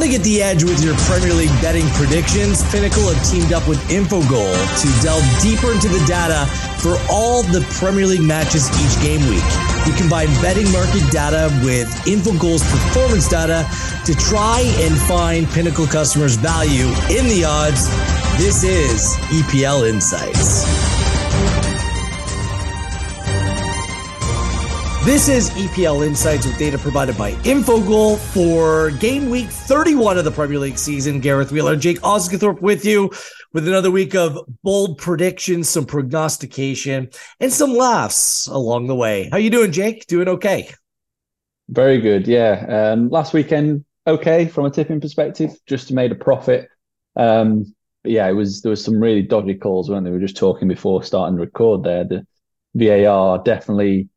Want to get the edge with your Premier League betting predictions? Pinnacle have teamed up with Infogol to delve deeper into the data for all the Premier League matches each game week. You combine betting market data with Infogol's performance data to try and find Pinnacle customers' value in the odds. This is EPL Insights. This is EPL Insights with data provided by Infogol for game week 31 of the Premier League season. Gareth Wheeler, Jake Osgathorpe with you with another week of bold predictions, some prognostication, and some laughs along the way. How you doing, Jake? Doing okay? Very good. Yeah. Um, last weekend, okay from a tipping perspective, just made a profit. Um, but yeah, it was there was some really dodgy calls, weren't they? We were just talking before starting to record there. The VAR definitely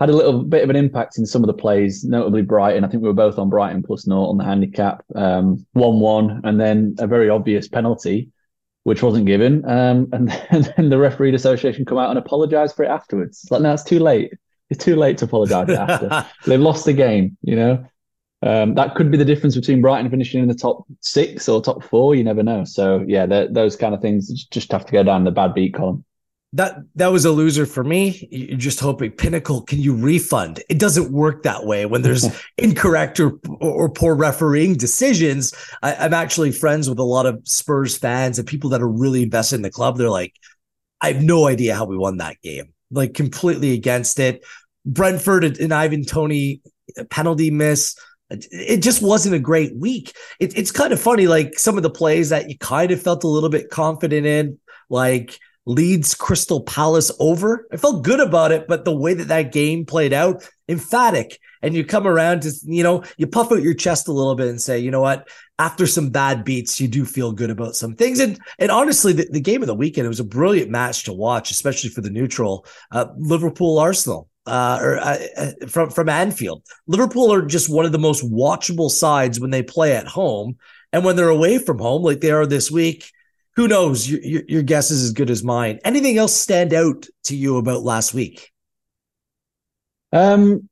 had a little bit of an impact in some of the plays, notably Brighton. I think we were both on Brighton plus naught on the handicap, um, one-one, and then a very obvious penalty, which wasn't given. Um, and, then, and then the referee association come out and apologise for it afterwards. It's like, no, it's too late. It's too late to apologise after. They've lost the game, you know. Um, that could be the difference between Brighton finishing in the top six or top four. You never know. So yeah, those kind of things just have to go down the bad beat column that that was a loser for me. You're just hoping Pinnacle can you refund? It doesn't work that way when there's incorrect or or poor refereeing decisions. I, am actually friends with a lot of Spurs fans and people that are really invested in the club. They're like, I have no idea how we won that game. Like completely against it. Brentford and Ivan Toney penalty miss. It just wasn't a great week. It, it's kind of funny, like some of the plays that you kind of felt a little bit confident in, like Leeds Crystal Palace over. I felt good about it, but the way that that game played out, emphatic. And you come around to, you know, you puff out your chest a little bit and say, you know what, after some bad beats, you do feel good about some things. And and honestly, the, the game of the weekend, it was a brilliant match to watch, especially for the neutral. Uh, Liverpool Arsenal. Uh, or uh, uh, from from Anfield, Liverpool are just one of the most watchable sides when they play at home, and when they're away from home, like they are this week who knows? Your, your, your guess is as good as mine. Anything else stand out to you about last week? Um,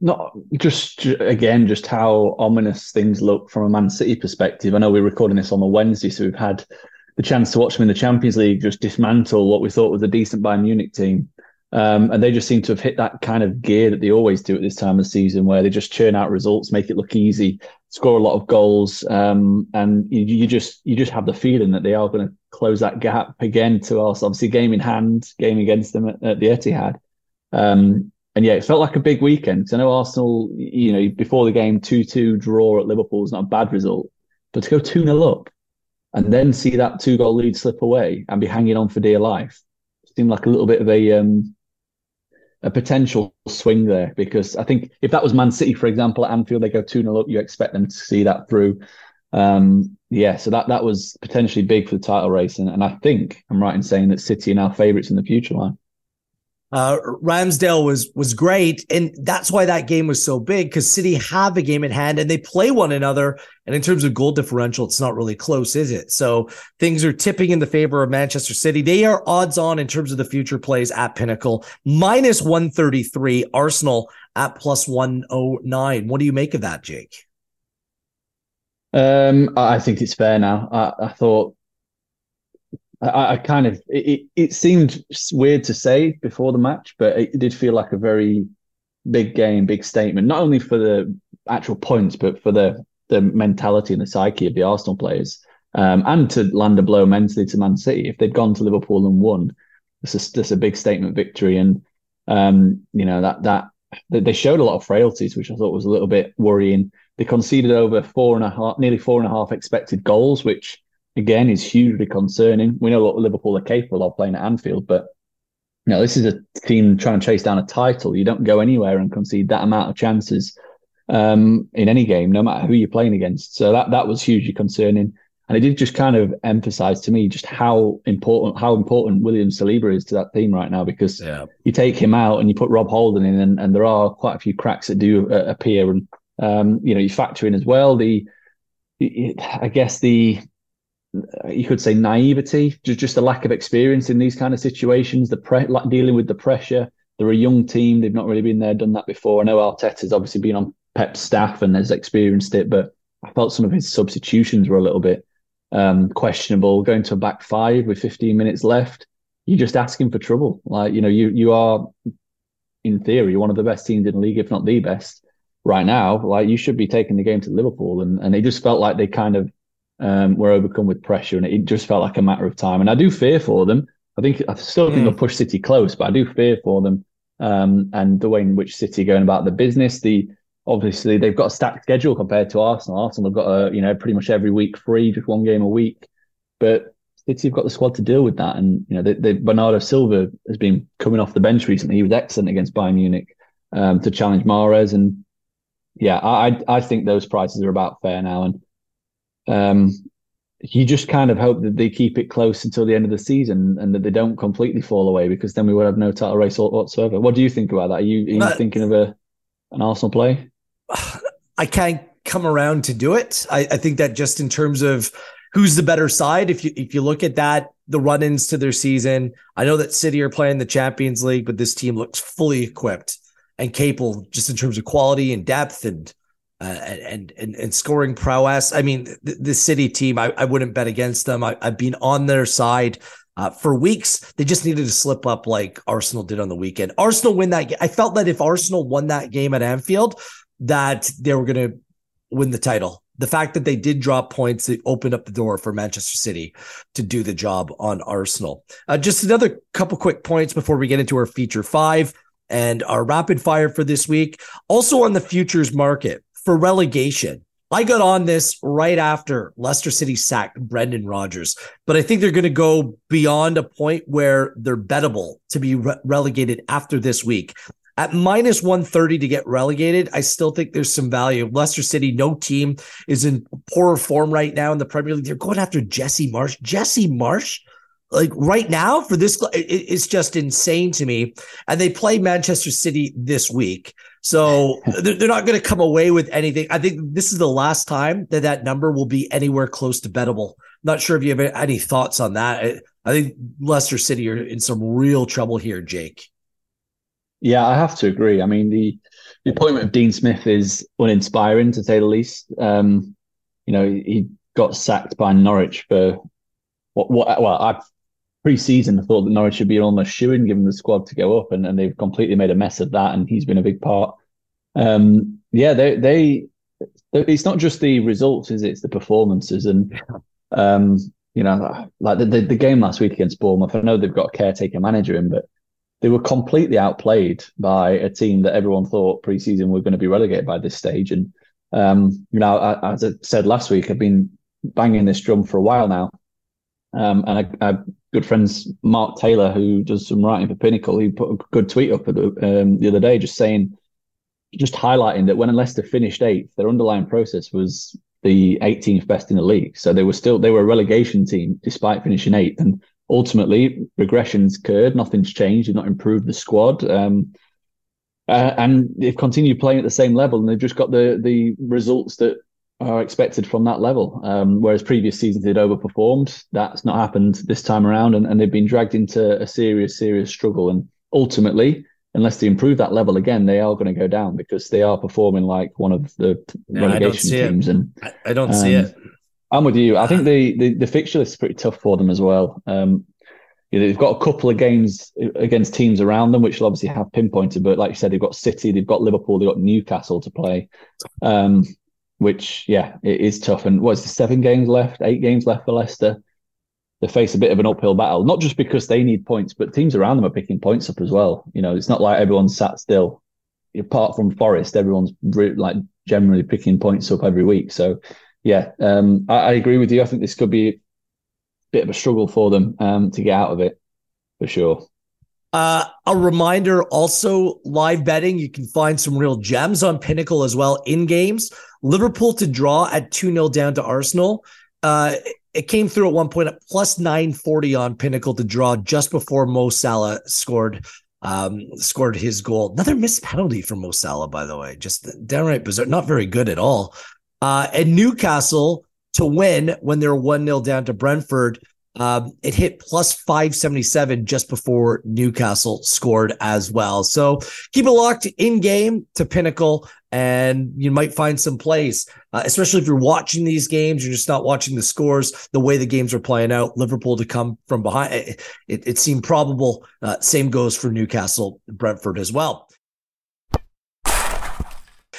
not just again, just how ominous things look from a Man City perspective. I know we're recording this on a Wednesday, so we've had the chance to watch them in the Champions League just dismantle what we thought was a decent Bayern Munich team. Um, and they just seem to have hit that kind of gear that they always do at this time of season, where they just churn out results, make it look easy, score a lot of goals, um, and you, you, just you just have the feeling that they are going to close that gap again to us. Obviously, game in hand, game against them at, at the Etihad, um, and yeah, it felt like a big weekend. I know Arsenal, you know, before the game, two-two draw at Liverpool is not a bad result, but to go two 0 up and then see that two-goal lead slip away and be hanging on for dear life seemed like a little bit of a um, a potential swing there because I think if that was Man City, for example, at Anfield, they go 2 0 up, you expect them to see that through. Um, yeah, so that that was potentially big for the title race. And, and I think I'm right in saying that City are now favourites in the future line. Uh, Ramsdale was was great, and that's why that game was so big because City have a game in hand and they play one another. And in terms of goal differential, it's not really close, is it? So things are tipping in the favor of Manchester City. They are odds on in terms of the future plays at Pinnacle, minus one thirty three. Arsenal at plus one oh nine. What do you make of that, Jake? Um, I think it's fair now. I, I thought I, I kind of it, it seemed weird to say before the match, but it did feel like a very big game, big statement, not only for the actual points, but for the the mentality and the psyche of the Arsenal players, um, and to land a blow mentally to Man City. If they'd gone to Liverpool and won, is just a big statement victory, and um, you know that that they showed a lot of frailties, which I thought was a little bit worrying. They conceded over four and a half, nearly four and a half expected goals, which again is hugely concerning. We know what Liverpool are capable of playing at Anfield, but you know, this is a team trying to chase down a title. You don't go anywhere and concede that amount of chances um, in any game, no matter who you're playing against. So that that was hugely concerning. And it did just kind of emphasize to me just how important how important William Saliba is to that team right now because yeah. you take him out and you put Rob Holding in, and, and there are quite a few cracks that do uh, appear. And um, you know, you factor in as well the, I guess the you could say naivety, just a lack of experience in these kind of situations. The pre- dealing with the pressure. They're a young team; they've not really been there, done that before. I know Arteta's obviously been on Pep's staff and has experienced it, but I felt some of his substitutions were a little bit um, questionable. Going to a back five with 15 minutes left, you're just asking for trouble. Like you know, you you are in theory one of the best teams in the league, if not the best right now. Like you should be taking the game to Liverpool, and and they just felt like they kind of um, were overcome with pressure, and it just felt like a matter of time. And I do fear for them. I think I still think mm. they'll push City close, but I do fear for them um, and the way in which City are going about the business. The obviously they've got a stacked schedule compared to Arsenal. Arsenal have got a you know pretty much every week free, just one game a week. But City have got the squad to deal with that, and you know they, they, Bernardo Silva has been coming off the bench recently. He was excellent against Bayern Munich um, to challenge Mahrez, and yeah, I I think those prices are about fair now, and um, you just kind of hope that they keep it close until the end of the season and that they don't completely fall away because then we would have no title race whatsoever. What do you think about that? Are you, are you thinking of a an Arsenal play? I can't come around to do it. I, I think that just in terms of who's the better side, if you if you look at that, the run-ins to their season, I know that City are playing the Champions League, but this team looks fully equipped and capable just in terms of quality and depth and uh, and, and and scoring prowess. I mean, the, the City team, I, I wouldn't bet against them. I, have been on their side uh, for weeks. They just needed to slip up like Arsenal did on the weekend. Arsenal win that. I felt that if Arsenal won that game at Anfield, that they were going to win the title. The fact that they did drop points, it opened up the door for Manchester City to do the job on Arsenal. Uh, just another couple quick points before we get into our feature five and our rapid fire for this week. Also on the futures market for relegation. I got on this right after Leicester City sacked Brendan Rodgers, but I think they're going to go beyond a point where they're bettable to be re- relegated after this week. At minus 130 to get relegated, I still think there's some value. Leicester City, no team is in poorer form right now in the Premier League. They're going after Jesse Marsch. Jesse Marsch, like right now for this, it's just insane to me. And they play Manchester City this week. So they're not going to come away with anything. I think this is the last time that that number will be anywhere close to bettable. Not sure if you have any thoughts on that. I think Leicester City are in some real trouble here, Jake. Yeah, I have to agree. I mean, the, the appointment of Dean Smith is uninspiring to say the least. Um, you know, he got sacked by Norwich for what, what well, I pre-season I thought that Norwich should be almost shooing given the squad to go up, and, and they've completely made a mess of that, and he's been a big part. Um, yeah, they they it's not just the results, is it? It's the performances, and um, you know, like the, the, the game last week against Bournemouth. I know they've got a caretaker manager in, but they were completely outplayed by a team that everyone thought pre-season were going to be relegated by this stage. And um, you know, I, as I said last week, I've been banging this drum for a while now. Um, and I, I good friends Mark Taylor, who does some writing for Pinnacle, he put a good tweet up um, the other day, just saying, just highlighting that when Leicester finished eighth, their underlying process was the 18th best in the league. So they were still they were a relegation team despite finishing eighth, and ultimately regressions occurred. Nothing's changed. They've not improved the squad. Um, uh, and they've continued playing at the same level, and they've just got the the results that are expected from that level. Um, whereas previous seasons they'd overperformed. That's not happened this time around, and, and they've been dragged into a serious, serious struggle. And ultimately, unless they improve that level again, they are going to go down because they are performing like one of the relegation teams. It. And I, I don't um, see it. I'm with you. I think the, the, the fixture list is pretty tough for them as well. Um, you know, they've got a couple of games against teams around them, which will obviously have pinpointed. But like you said, they've got City, they've got Liverpool, they've got Newcastle to play. Um, which yeah, it is tough. And what's the seven games left, eight games left for Leicester? They face a bit of an uphill battle, not just because they need points, but teams around them are picking points up as well. You know, it's not like everyone's sat still. Apart from Forest, everyone's re- like generally picking points up every week. So yeah, um, I, I, agree with you. I think this could be a bit of a struggle for them um, to get out of it for sure. Uh, a reminder also live betting. You can find some real gems on Pinnacle as well in games. Liverpool to draw at 2 0 down to Arsenal. Uh, it came through at one point at plus 940 on Pinnacle to draw just before Mo Salah scored um, scored his goal. Another missed penalty from Mo Salah, by the way. Just downright bizarre. Not very good at all. Uh, and Newcastle to win when they're 1 0 down to Brentford. Um, it hit plus 577 just before Newcastle scored as well. So keep it locked in game to Pinnacle, and you might find some plays, uh, especially if you're watching these games. You're just not watching the scores, the way the games are playing out. Liverpool to come from behind, it, it, it seemed probable. Uh, same goes for Newcastle, Brentford as well.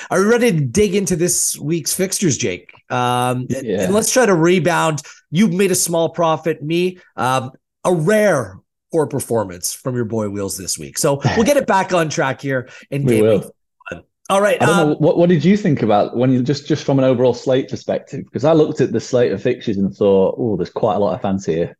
Are you ready to dig into this week's fixtures, Jake? Um, yeah. And let's try to rebound. You made a small profit. Me, um, a rare poor performance from your boy Wheels this week. So we'll get it back on track here in game week. All right. I don't um, know what what did you think about when you just just from an overall slate perspective? Because I looked at the slate of fixtures and thought, oh, there's quite a lot of fans here.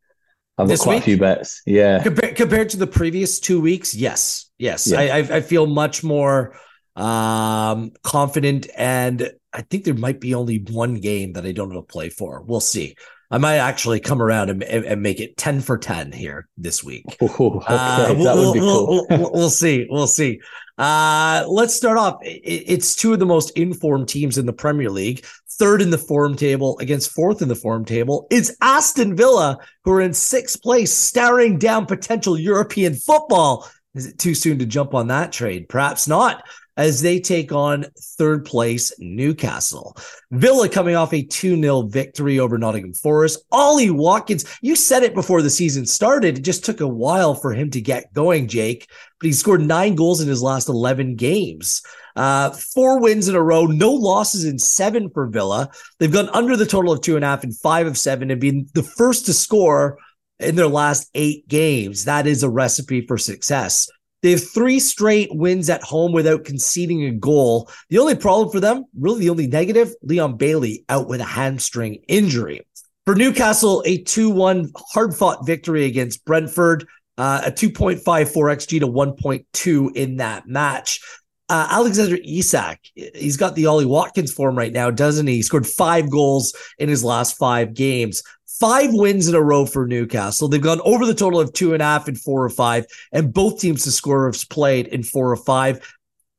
I've got quite week? a few bets. Yeah. Compared, compared to the previous two weeks, yes, yes, yeah. I, I feel much more um, confident, and I think there might be only one game that I don't have to play for. We'll see. I might actually come around and, and make it 10 for 10 here this week. Ooh, okay. uh, we'll, that would be cool. we'll, we'll, see. We'll see. Uh, let's start off. It's two of the most informed teams in the Premier League. Third in the form table against fourth in the form table It's Aston Villa, who are in sixth place, staring down potential European football. Is it too soon to jump on that trade? Perhaps not as they take on third place Newcastle. Villa coming off a 2 0 victory over Nottingham Forest. Ollie Watkins, you said it before the season started. It just took a while for him to get going, Jake, but he scored nine goals in his last 11 games. Uh, four wins in a row, no losses in seven for Villa. They've gone under the total of two and a half in five of seven and been the first to score in their last eight games. That is a recipe for success. They have three straight wins at home without conceding a goal. The only problem for them, really the only negative, Leon Bailey out with a hamstring injury. For Newcastle, a 2 1 hard fought victory against Brentford, uh, a 2.54 XG to 1.2 in that match. Uh, Alexander Isak, he's got the Ollie Watkins form right now, doesn't he? He scored five goals in his last five games five wins in a row for Newcastle. They've gone over the total of two and a half and four or five, and both teams to score have played in four or five.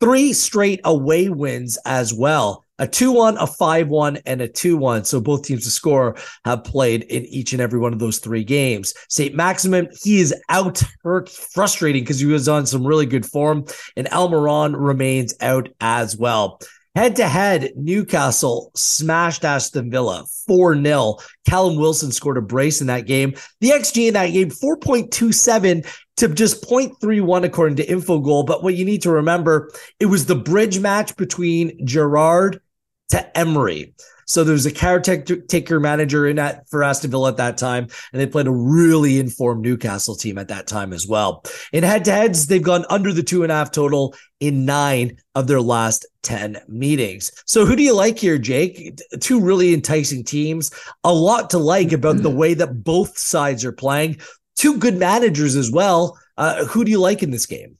Three straight away wins as well. A 2 1, a 5 1, and a 2 1. So both teams to score have played in each and every one of those three games. St. Maximin, he is out hurt, frustrating because he was on some really good form. And Almiron remains out as well. Head to head, Newcastle smashed Aston Villa 4 0. Callum Wilson scored a brace in that game. The XG in that game, 4.27 to just 0.31 according to Infogol. But what you need to remember, it was the bridge match between Gerrard to Emery. So there was a caretaker manager in at for Aston Villa at that time, and they played a really informed Newcastle team at that time as well. In head to heads, they've gone under the two and a half total in nine of their last 10 meetings. So who do you like here, Jake? Two really enticing teams. A lot to like about the way that both sides are playing. Two good managers as well. Uh, who do you like in this game?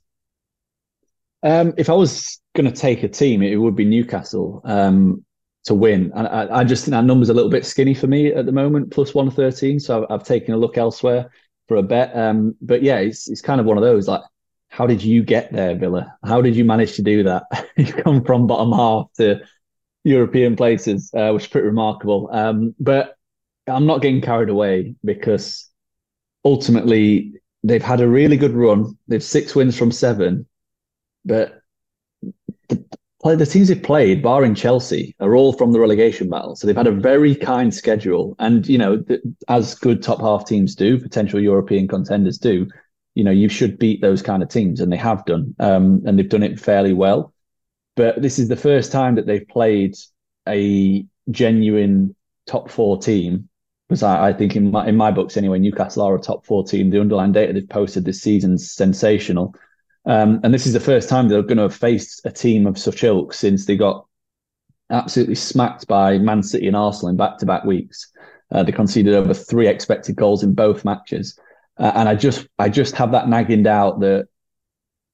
Um, if I was going to take a team, it would be Newcastle. Um, to win. And I, I, just think that number's a little bit skinny for me at the moment, plus 113. So I've, I've taken a look elsewhere for a bet. Um, but yeah, it's, it's kind of one of those like, how did you get there, Villa? How did you manage to do that? you come from bottom half to European places, uh, which is pretty remarkable. Um, but I'm not getting carried away because ultimately they've had a really good run. They've six wins from seven, but the, the teams they've played, barring Chelsea, are all from the relegation battle. So they've had a very kind schedule. And, you know, as good top half teams do, potential European contenders do, you know, you should beat those kind of teams. And they have done. Um, and they've done it fairly well. But this is the first time that they've played a genuine top four team. Because I, I think in my in my books anyway, Newcastle are a top four team. The underlying data they've posted this season's sensational. Um, and this is the first time they're going to have faced a team of such ilk since they got absolutely smacked by Man City and Arsenal in back to back weeks. Uh, they conceded over three expected goals in both matches. Uh, and I just I just have that nagging doubt that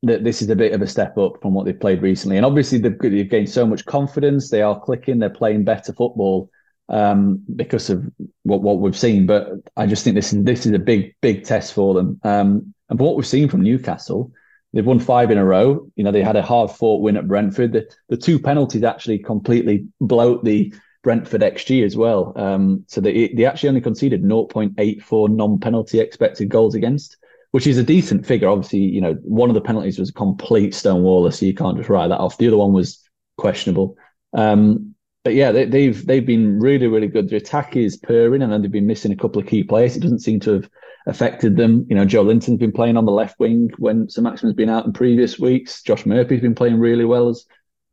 that this is a bit of a step up from what they've played recently. And obviously they've, they've gained so much confidence. They are clicking. They're playing better football um, because of what, what we've seen. But I just think this is this is a big big test for them. Um, and what we've seen from Newcastle, They've won five in a row. You know, they had a hard fought win at Brentford. The, the two penalties actually completely bloat the Brentford XG as well. Um, so they they actually only conceded 0.84 non-penalty expected goals against, which is a decent figure. Obviously, you know, one of the penalties was a complete stonewaller, so you can't just write that off. The other one was questionable. Um, but yeah, they, they've, they've been really really good. The attack is purring, and then they've been missing a couple of key players. It doesn't seem to have affected them. You know, Joelinton's been playing on the left wing when Saint-Maximin's been out in previous weeks. Josh Murphy's been playing really well as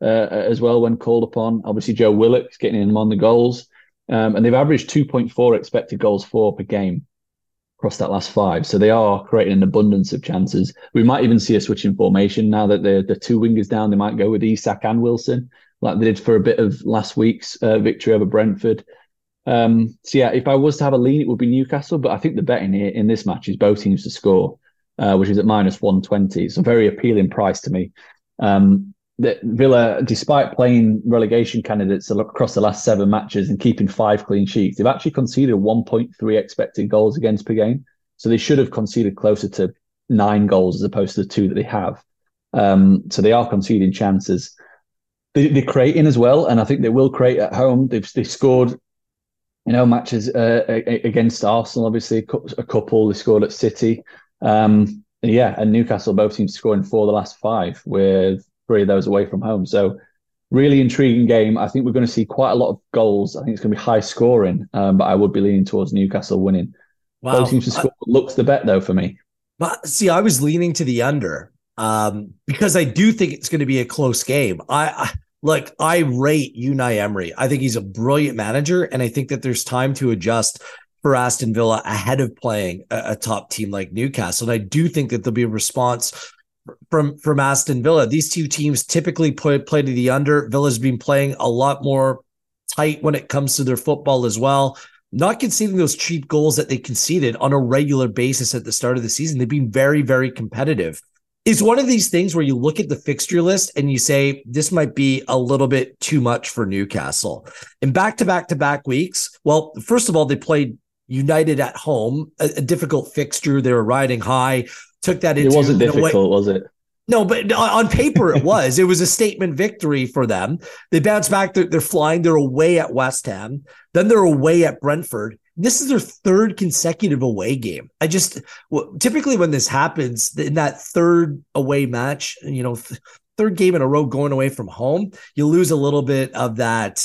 uh, as well when called upon. Obviously, Joe Willock's getting in on the goals, um, and they've averaged 2.4 expected goals for per game across that last five. So they are creating an abundance of chances. We might even see a switch in formation now that the the two wingers down. They might go with Isak and Wilson, like they did for a bit of last week's uh, victory over Brentford. Um, so yeah, if I was to have a lean, it would be Newcastle. But I think the betting here in this match is both teams to score, uh, which is at minus one twenty. It's a very appealing price to me. Um, that Villa, despite playing relegation candidates across the last seven matches and keeping five clean sheets, they've actually conceded 1.3 expected goals against per game. So they should have conceded closer to nine goals as opposed to the two that they have. Um, so they are conceding chances. They, are creating as well, and I think they will create at home. They've they scored, you know, matches uh, against Arsenal. Obviously, a couple they scored at City. Um, yeah, and Newcastle both score in four of the last five with three of those away from home. So really intriguing game. I think we're going to see quite a lot of goals. I think it's going to be high scoring, um, but I would be leaning towards Newcastle winning. Wow. Both teams to score I, looks the bet though for me. But see, I was leaning to the under um, because I do think it's going to be a close game. I, I look, I rate Unai Emery. I think he's a brilliant manager, and I think that there's time to adjust for Aston Villa ahead of playing a, a top team like Newcastle. And I do think that there'll be a response from from Aston Villa. These two teams typically play play to the under. Villa's been playing a lot more tight when it comes to their football as well. Not conceding those cheap goals that they conceded on a regular basis at the start of the season. They've been very, very competitive. It's one of these things where you look at the fixture list and you say, this might be a little bit too much for Newcastle. In back to back to back weeks, well, first of all, they played United at home, a, a difficult fixture. They were riding high took that into. It wasn't difficult, was it? No, but on paper it was. it was a statement victory for them. They bounce back. They're, they're, flying. They're away at West Ham. Then they're away at Brentford. This is their third consecutive away game. I just well, typically when this happens in that third away match, you know, th- third game in a row going away from home, you lose a little bit of that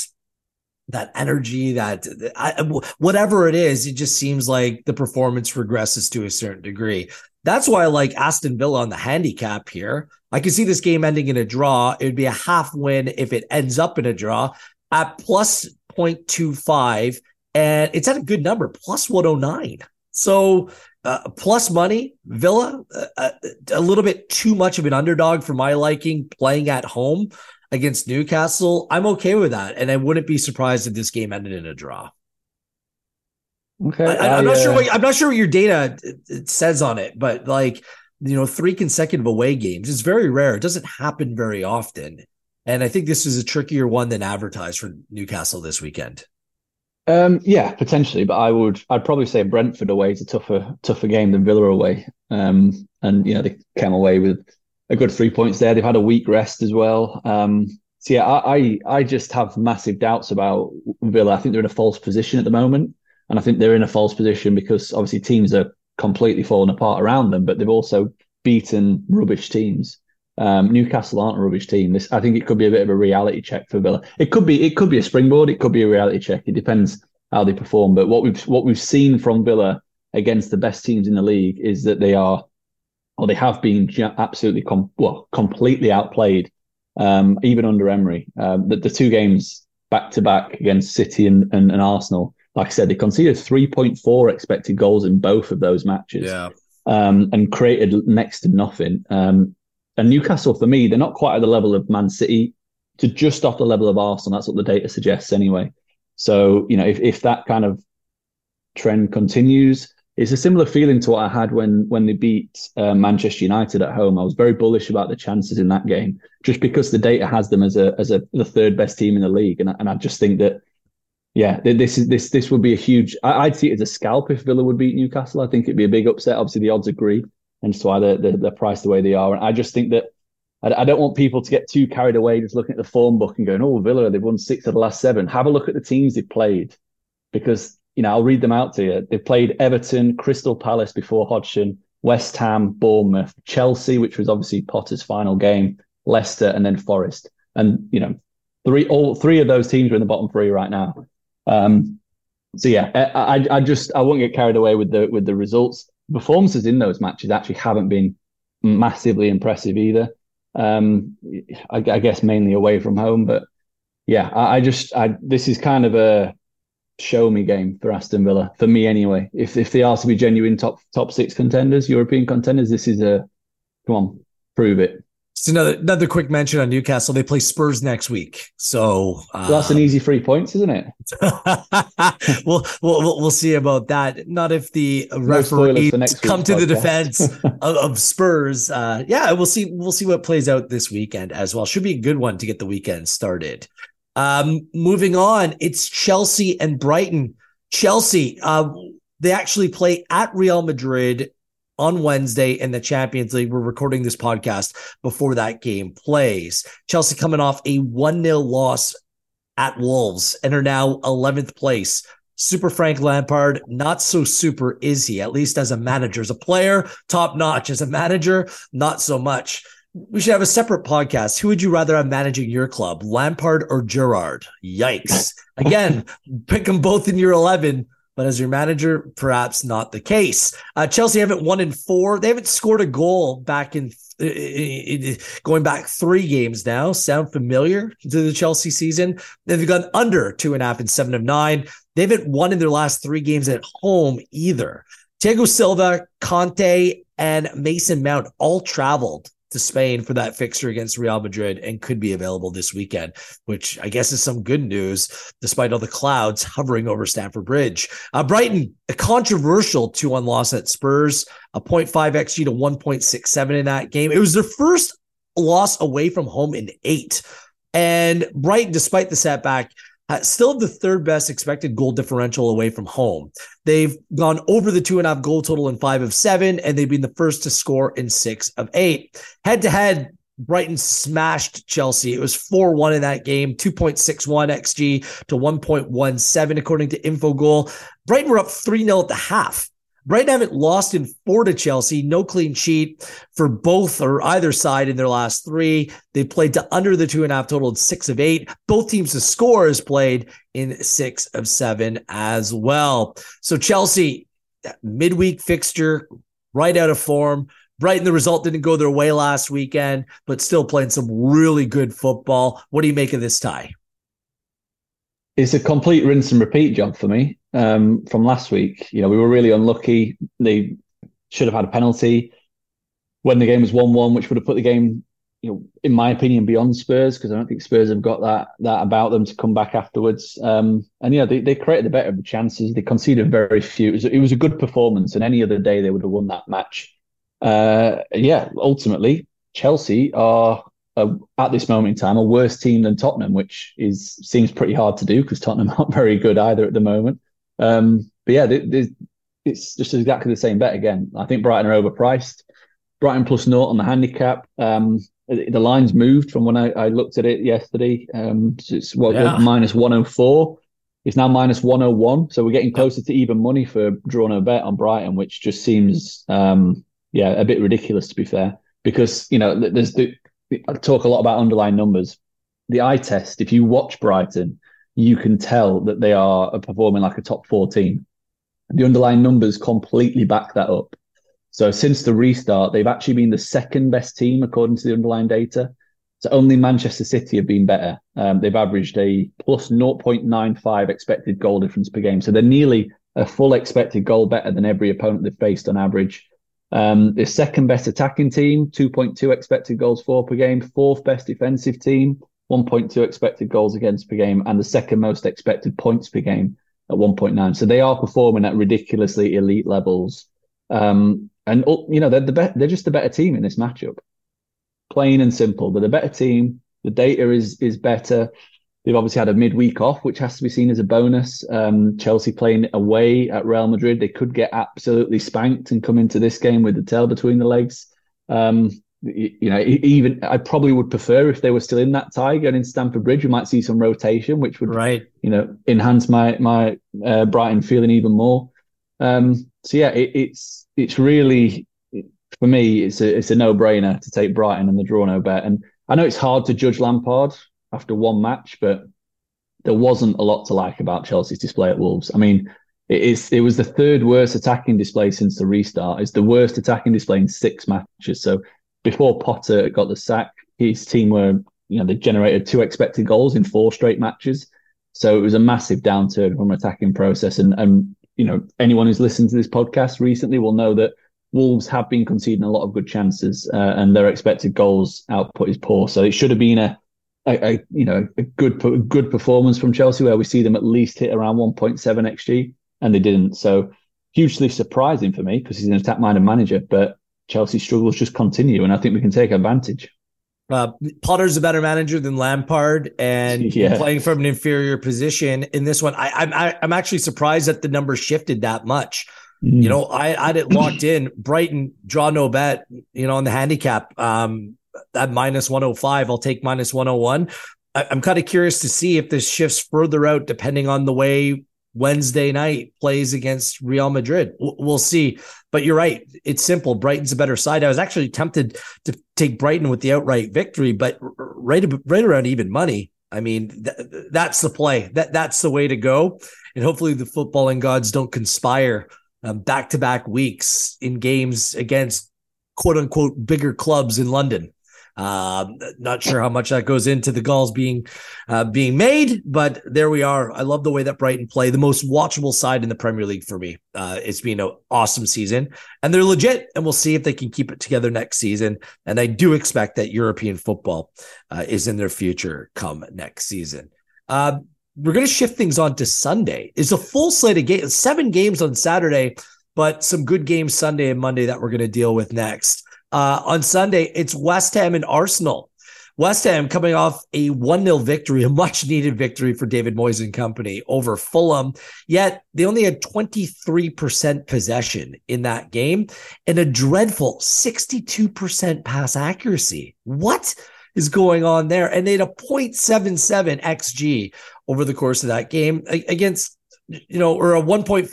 that energy, that I, whatever it is, it just seems like the performance regresses to a certain degree. That's why I like Aston Villa on the handicap here. I can see this game ending in a draw. It would be a half win if it ends up in a draw at plus 0.25. And it's at a good number, plus 109. So uh, plus money, Villa, uh, uh, a little bit too much of an underdog for my liking playing at home against Newcastle. I'm okay with that. And I wouldn't be surprised if this game ended in a draw. Okay, I, am not sure what I'm not sure what your data says on it, but like you know, three consecutive away games is very rare. It doesn't happen very often, and I think this is a trickier one than advertised for Newcastle this weekend. Um, yeah, potentially, but I would I'd probably say Brentford away is a tougher tougher game than Villa away. Um, and you know they came away with a good three points there. They've had a week rest as well. Um, so yeah, I, I I just have massive doubts about Villa. I think they're in a false position at the moment. And I think they're in a false position because obviously teams are completely falling apart around them, but they've also beaten rubbish teams. Um, Newcastle aren't a rubbish team. This, I think it could be a bit of a reality check for Villa. It could be, it could be a springboard. It could be a reality check. It depends how they perform. But what we've what we've seen from Villa against the best teams in the league is that they are, or they have been absolutely com- well completely outplayed, um, even under Emery. Um, the, the two games back to back against City and, and, and Arsenal like I said, they conceded 3.4 expected goals in both of those matches. Yeah. Um, and created next to nothing. Um, and Newcastle, for me, they're not quite at the level of Man City, to just off the level of Arsenal. That's what the data suggests, anyway. So, you know, if, if that kind of trend continues, it's a similar feeling to what I had when when they beat uh, Manchester United at home. I was very bullish about the chances in that game, just because the data has them as a as a the third best team in the league, and and I just think that yeah, this is this this would be a huge. I, would see it as a scalp if Villa would beat Newcastle. I think it'd be a big upset. Obviously, the odds agree, and so why they're, they're, priced the way they are. And I just think that I, I, don't want people to get too carried away just looking at the form book and going, "Oh, Villa, they've won six of the last seven. Have a look at the teams they've played, because you know I'll read them out to you. They've played Everton, Crystal Palace before Hodgson, West Ham, Bournemouth, Chelsea, which was obviously Potter's final game, Leicester, and then Forest. And you know, three all three of those teams are in the bottom three right now. Um, so yeah, I, I just I won't get carried away with the with the results. Performances in those matches actually haven't been massively impressive either. Um, I, I guess mainly away from home, but yeah, I, I just I this is kind of a show me game for Aston Villa for me anyway. If if they are to be genuine top top six contenders, European contenders, this is a come on, prove it. Just another another quick mention on Newcastle. They play Spurs next week, so uh, well, that's an easy three points, isn't it? we'll, we'll we'll see about that. Not if the no referees come to podcast. the defense of, of Spurs. Uh, yeah, we'll see. We'll see what plays out this weekend as well. Should be a good one to get the weekend started. Um, moving on, it's Chelsea and Brighton. Chelsea, uh, they actually play at Real Madrid on Wednesday in the Champions League. We're recording this podcast before that game plays. Chelsea coming off a 1 0 loss at Wolves and are now 11th place. Super Frank Lampard, not so super is he, at least as a manager. As a player, top notch. As a manager, not so much. We should have a separate podcast. Who would you rather have managing your club, Lampard or Gerrard? Yikes. Again, pick them both in your 11 but as your manager, perhaps not the case. Uh, Chelsea haven't won in four. They haven't scored a goal back in, in, going back three games now. Sound familiar to the Chelsea season? They've gone under two and a half and seven of nine. They haven't won in their last three games at home either. Thiago Silva, Kanté, and Mason Mount all traveled to Spain for that fixture against Real Madrid and could be available this weekend, which I guess is some good news despite all the clouds hovering over Stamford Bridge. Uh, Brighton, a controversial 2 1 loss at Spurs, a 0.5 XG to 1.67 in that game. It was their first loss away from home in eight. And Brighton, despite the setback, uh, still the third best expected goal differential away from home. They've gone over the two and a half goal total in five of seven, and they've been the first to score in six of eight. Head to head, Brighton smashed Chelsea. It was 4 1 in that game, 2.61 XG to 1.17, according to Infogol. Brighton were up 3 0 at the half. Brighton haven't lost in four to Chelsea, no clean sheet for both or either side in their last three. They played to under the two and a half total in six of eight. Both teams to score has played in six of seven as well. So Chelsea, midweek fixture, right out of form. Brighton, the result didn't go their way last weekend, but still playing some really good football. What do you make of this tie? It's a complete rinse and repeat job for me um, from last week. You know, we were really unlucky. They should have had a penalty when the game was one-one, which would have put the game, you know, in my opinion, beyond Spurs because I don't think Spurs have got that that about them to come back afterwards. Um, and yeah, they, they created the better of the chances. They conceded very few. It was, it was a good performance, and any other day they would have won that match. Uh, yeah, ultimately, Chelsea are at this moment in time a worse team than Tottenham, which is seems pretty hard to do because Tottenham aren't very good either at the moment. Um, but yeah, it's just exactly the same bet again. I think Brighton are overpriced. Brighton plus naught on the handicap. Um, the line's moved from when I, I looked at it yesterday. Um, it's what yeah. minus 104. It's now minus 101. So we're getting closer to even money for drawing a bet on Brighton, which just seems, um, yeah, a bit ridiculous to be fair. Because, you know, there's the, I talk a lot about underlying numbers. The eye test, if you watch Brighton, you can tell that they are performing like a top 14. The underlying numbers completely back that up. So since the restart, they've actually been the second best team according to the underlying data. So only Manchester City have been better. Um, they've averaged a plus 0.95 expected goal difference per game. So they're nearly a full expected goal better than every opponent they've faced on average. Um, the second best attacking team, 2.2 expected goals for per game. Fourth best defensive team, 1.2 expected goals against per game, and the second most expected points per game at 1.9. So they are performing at ridiculously elite levels. Um, and oh, you know they're the be- they're just the better team in this matchup. Plain and simple, they're the better team. The data is is better. They've obviously had a midweek off, which has to be seen as a bonus. Um, Chelsea playing away at Real Madrid, they could get absolutely spanked and come into this game with the tail between the legs. Um, you know, even I probably would prefer if they were still in that tie and in Stamford Bridge. We might see some rotation, which would, right, you know, enhance my my uh, Brighton feeling even more. Um, so yeah, it, it's it's really for me, it's a it's a no brainer to take Brighton and the draw no bet. And I know it's hard to judge Lampard after one match, but there wasn't a lot to like about Chelsea's display at Wolves. I mean, it is it was the third worst attacking display since the restart. It's the worst attacking display in six matches. So before Potter got the sack, his team were you know they generated two expected goals in four straight matches. So it was a massive downturn from attacking process. And and you know anyone who's listened to this podcast recently will know that Wolves have been conceding a lot of good chances, uh, and their expected goals output is poor. So it should have been a, a, a you know a good good performance from Chelsea, where we see them at least hit around 1.7 xg, and they didn't. So hugely surprising for me because he's an attack-minded manager, but Chelsea struggles just continue, and I think we can take advantage. Uh, Potter's a better manager than Lampard, and yeah. playing from an inferior position in this one. I, I'm I'm actually surprised that the number shifted that much. Mm. You know, I I had it locked in. Brighton draw no bet. You know, on the handicap, um, at 105, I'll take minus one hundred oh one. I'm kind of curious to see if this shifts further out, depending on the way Wednesday night plays against Real Madrid. We'll see. But you're right. It's simple. Brighton's a better side. I was actually tempted to take Brighton with the outright victory, but right, right around even money. I mean, th- that's the play. That that's the way to go. And hopefully the footballing gods don't conspire back to back weeks in games against quote unquote bigger clubs in London. Uh, not sure how much that goes into the goals being uh, being made, but there we are. I love the way that Brighton play. The most watchable side in the Premier League for me. Uh, it's been an awesome season, and they're legit. And we'll see if they can keep it together next season. And I do expect that European football uh, is in their future come next season. Uh, we're going to shift things on to Sunday. It's a full slate of games, seven games on Saturday, but some good games Sunday and Monday that we're going to deal with next. Uh, on Sunday, it's West Ham and Arsenal. West Ham coming off a 1 0 victory, a much needed victory for David Moyes and company over Fulham. Yet they only had 23% possession in that game and a dreadful 62% pass accuracy. What? is going on there. And they had a 0.77 XG over the course of that game against you know, or a 1.44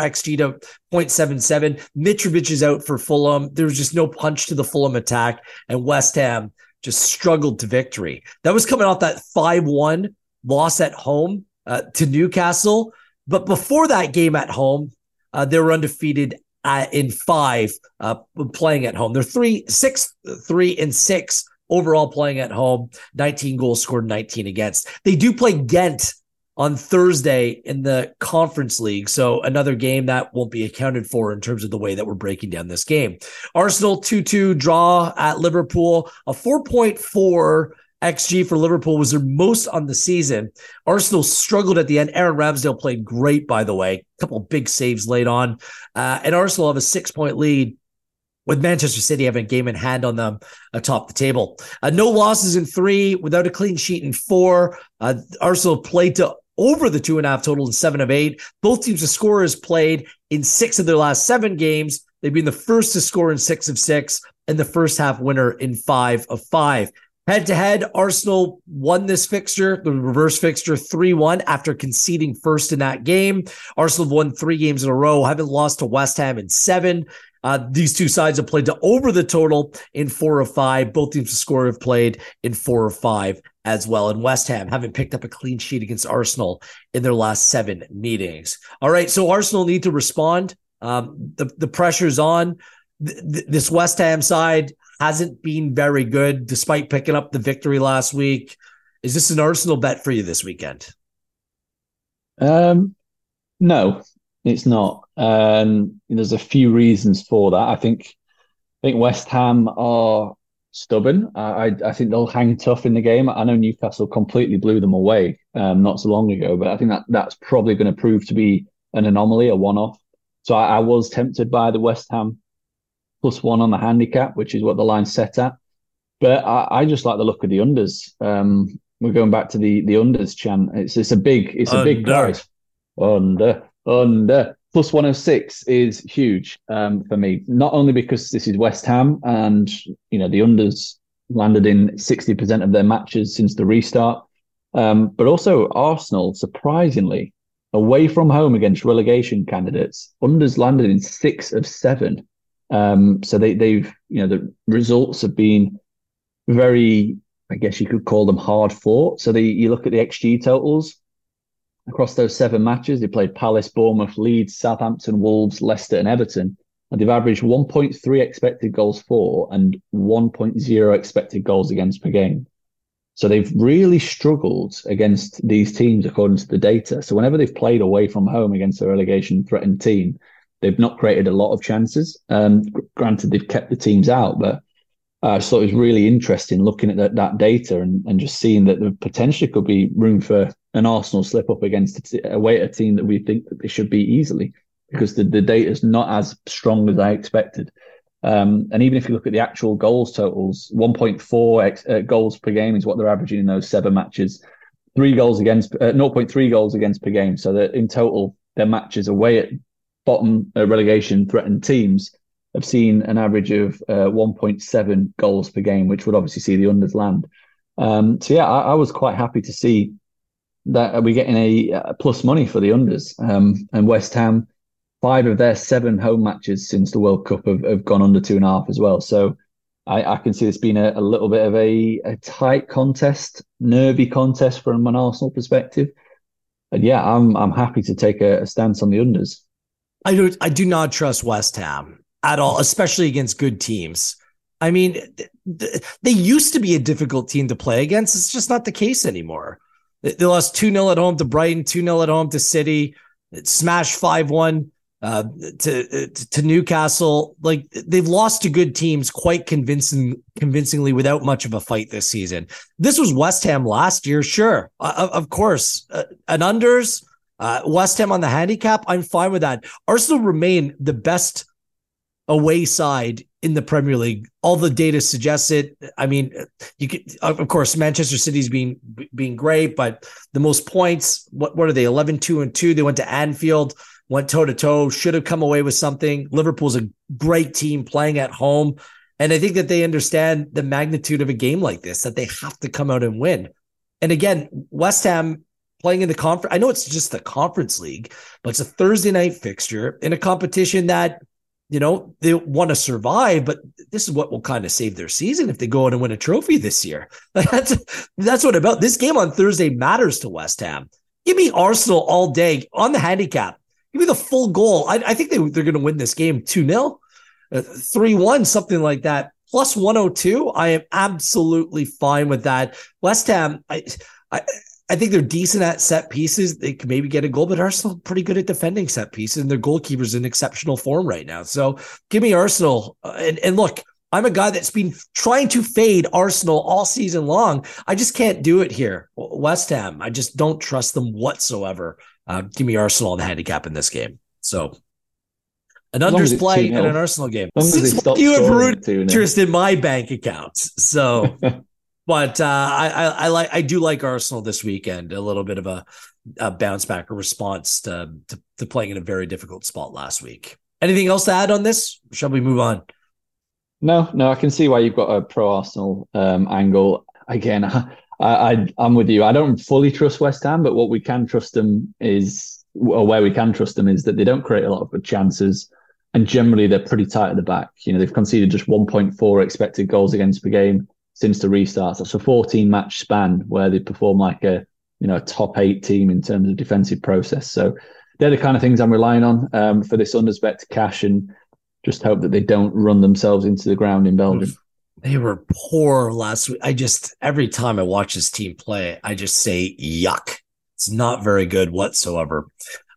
XG to 0.77. Mitrovic is out for Fulham. There was just no punch to the Fulham attack, and West Ham just struggled to victory. That was coming off that 5 1 loss at home uh, to Newcastle. But before that game at home, uh, they were undefeated in five uh, playing at home. They're three, six, three, and six overall playing at home, 19 goals scored, 19 against. They do play Ghent on Thursday in the conference league. So another game that won't be accounted for in terms of the way that we're breaking down this game. Arsenal 2-2 draw at Liverpool, a 4.4 XG for Liverpool was their most on the season. Arsenal struggled at the end. Aaron Ramsdale played great, by the way. A couple big saves laid on. Uh, and Arsenal have a six point lead with Manchester City having a game in hand on them atop the table. Uh, no losses in three, without a clean sheet in four. Uh, Arsenal played to over the two and a half total in seven of eight. Both teams, the scorers played in six of their last seven games. They've been the first to score in six of six and the first half winner in five of five. Head to head, Arsenal won this fixture, the reverse fixture 3 1 after conceding first in that game. Arsenal won three games in a row, haven't lost to West Ham in seven. Uh, these two sides have played to over the total in four of five. Both teams to score have played in four of five as well. And West Ham haven't picked up a clean sheet against Arsenal in their last seven meetings. All right, so Arsenal need to respond. Um, the the pressure's on. Th- this West Ham side hasn't been very good, despite picking up the victory last week. Is this an Arsenal bet for you this weekend? Um, no, it's not. Um, there's a few reasons for that. I think I think West Ham are stubborn. I I think they'll hang tough in the game. I know Newcastle completely blew them away um, not so long ago, but I think that that's probably going to prove to be an anomaly, a one-off. So I, I, was tempted by the West Ham plus one on the handicap, which is what the line set at. But I, I just like the look of the unders. Um, we're going back to the the unders chant. It's it's a big it's a big price. Under under. plus 106 is huge um, for me. Not only because this is West Ham and you know the unders landed in 60% of their matches since the restart, um, but also Arsenal surprisingly away from home against relegation candidates, unders landed in six of seven. Um, so they, they've you know the results have been very, I guess you could call them hard fought. So they, you look at the XG totals across those seven matches. They played Palace, Bournemouth, Leeds, Southampton, Wolves, Leicester, and Everton. And they've averaged 1.3 expected goals for and 1.0 expected goals against per game. So they've really struggled against these teams according to the data. So whenever they've played away from home against a relegation threatened team, they've not created a lot of chances. Um, granted, they've kept the teams out, but I just thought it was really interesting looking at that, that data and, and just seeing that there potentially could be room for an Arsenal slip up against a, away at a team that we think that they should be easily because the, the data is not as strong as I expected. Um, and even if you look at the actual goals totals, 1.4 ex, uh, goals per game is what they're averaging in those seven matches. Three goals against, uh, 0.3 goals against per game. So that in total, their matches away at bottom uh, relegation threatened teams have seen an average of uh, 1.7 goals per game, which would obviously see the unders land. Um, so yeah, I, I, was quite happy to see that we're getting a, a plus money for the unders. Um, and West Ham, five of their seven home matches since the World Cup have, have gone under two and a half as well. So I, I can see this being a, a little bit of a, a, tight contest, nervy contest from an Arsenal perspective. And yeah, I'm I'm happy to take a, a stance on the unders. I do I do not trust West Ham at all, especially against good teams. I mean, they used to be a difficult team to play against. It's just not the case anymore. They lost 2 0 at home to Brighton, 2 0 at home to City, smashed 5 1 uh, to, to Newcastle. Like they've lost to good teams quite convincing, convincingly without much of a fight this season. This was West Ham last year, sure. Uh, of course, uh, an unders, uh, West Ham on the handicap, I'm fine with that. Arsenal remain the best away side in the Premier League. All the data suggests it. I mean, you could, of course, Manchester City's being being great, but the most points, what what are they? 11, 2 and 2. They went to Anfield, went toe to toe, should have come away with something. Liverpool's a great team playing at home. And I think that they understand the magnitude of a game like this, that they have to come out and win. And again, West Ham playing in the conference. I know it's just the conference league, but it's a Thursday night fixture in a competition that you know, they want to survive, but this is what will kind of save their season if they go out and win a trophy this year. That's that's what about this game on Thursday matters to West Ham. Give me Arsenal all day on the handicap. Give me the full goal. I, I think they, they're going to win this game 2 0, uh, 3 1, something like that. Plus 102. I am absolutely fine with that. West Ham, I, I, I think they're decent at set pieces. They can maybe get a goal, but Arsenal pretty good at defending set pieces, and their goalkeeper's in exceptional form right now. So give me Arsenal. Uh, and, and look, I'm a guy that's been trying to fade Arsenal all season long. I just can't do it here. West Ham, I just don't trust them whatsoever. Uh, give me Arsenal on the handicap in this game. So an unders play and an Arsenal game. Since you have root interest in my bank accounts. So But uh, I, I, I like I do like Arsenal this weekend. A little bit of a, a bounce back, a response to, to, to playing in a very difficult spot last week. Anything else to add on this? Shall we move on? No, no, I can see why you've got a pro Arsenal um, angle. Again, I, I, I'm with you. I don't fully trust West Ham, but what we can trust them is, or where we can trust them is that they don't create a lot of good chances, and generally they're pretty tight at the back. You know, they've conceded just 1.4 expected goals against per game since the restart. That's a 14 match span where they perform like a you know a top eight team in terms of defensive process. So they're the kind of things I'm relying on um, for this unders bet to cash and just hope that they don't run themselves into the ground in Belgium. They were poor last week. I just every time I watch this team play, I just say yuck. It's not very good whatsoever.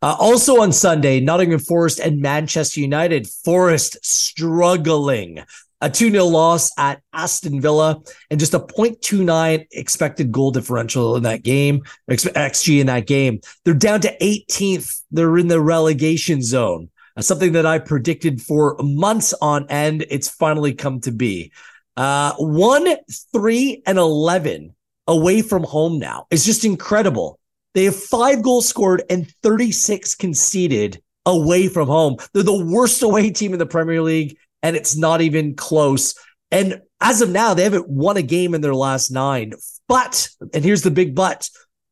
Uh, also on Sunday, Nottingham Forest and Manchester United. Forest struggling a 2 0 loss at Aston Villa, and just a 0.29 expected goal differential in that game, XG in that game. They're down to 18th. They're in the relegation zone. Something that I predicted for months on end. It's finally come to be. Uh, 1, 3, and 11 away from home now. It's just incredible. They have five goals scored and 36 conceded away from home. They're the worst away team in the Premier League, and it's not even close. And as of now, they haven't won a game in their last nine. But, and here's the big but,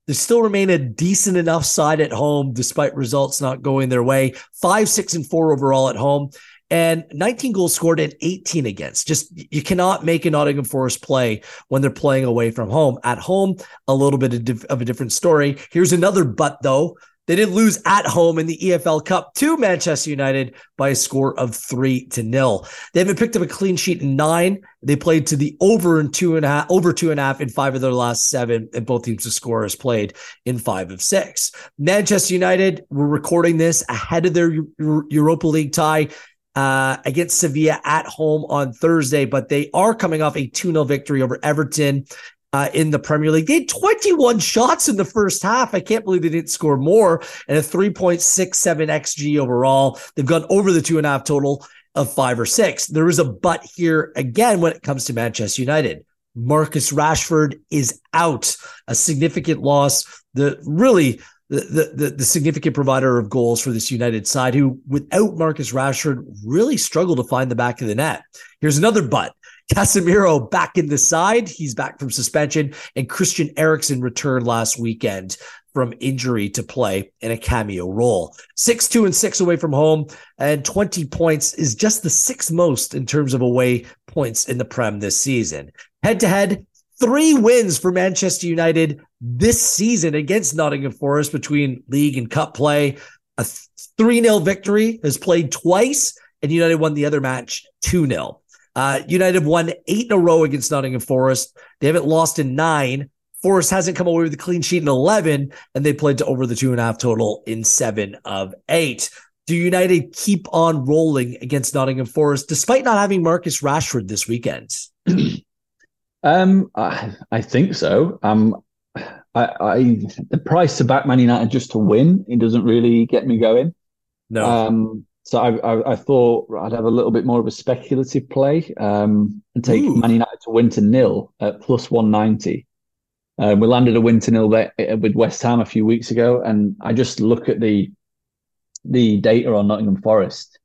they still remain a decent enough side at home, despite results not going their way. Five, six, and four overall at home and 19 goals scored and 18 against. Just you cannot make a Nottingham Forest play when they're playing away from home. At home, a little bit of, of a different story. Here's another but though. They didn't lose at home in the EFL Cup to Manchester United by a score of three to nil. They haven't picked up a clean sheet in nine. They played to the over and two and a half, over two and a half in five of their last seven, and both teams' scorers played in five of six. Manchester United, we're recording this ahead of their Europa League tie uh, against Sevilla at home on Thursday, but they are coming off a 2 0 victory over Everton. Uh, in the Premier League. They had 21 shots in the first half. I can't believe they didn't score more and a 3.67 XG overall. They've gone over the two and a half total of five or six. There is a but here again when it comes to Manchester United. Marcus Rashford is out, a significant loss. The really the, the, the significant provider of goals for this United side, who without Marcus Rashford really struggled to find the back of the net. Here's another but. Casemiro back in the side. He's back from suspension, and Christian Eriksen returned last weekend from injury to play in a cameo role. Six, two, and six away from home, and 20 points is just the sixth most in terms of away points in the Prem this season. Head to head, three wins for Manchester United this season against Nottingham Forest between league and cup play. A 3 0 victory has played twice, and United won the other match 2 0. Uh, United won eight in a row against Nottingham Forest. They haven't lost in nine. Forest hasn't come away with a clean sheet in 11, and they played to over the two and a half total in seven of eight. Do United keep on rolling against Nottingham Forest despite not having Marcus Rashford this weekend? um, I, I think so. Um, I, I the price to back Man United just to win it doesn't really get me going. No. Um, so I, I, I thought I'd have a little bit more of a speculative play um, and take Ooh. Man United to win to nil at plus one ninety. Um, we landed a win to nil there uh, with West Ham a few weeks ago, and I just look at the the data on Nottingham Forest,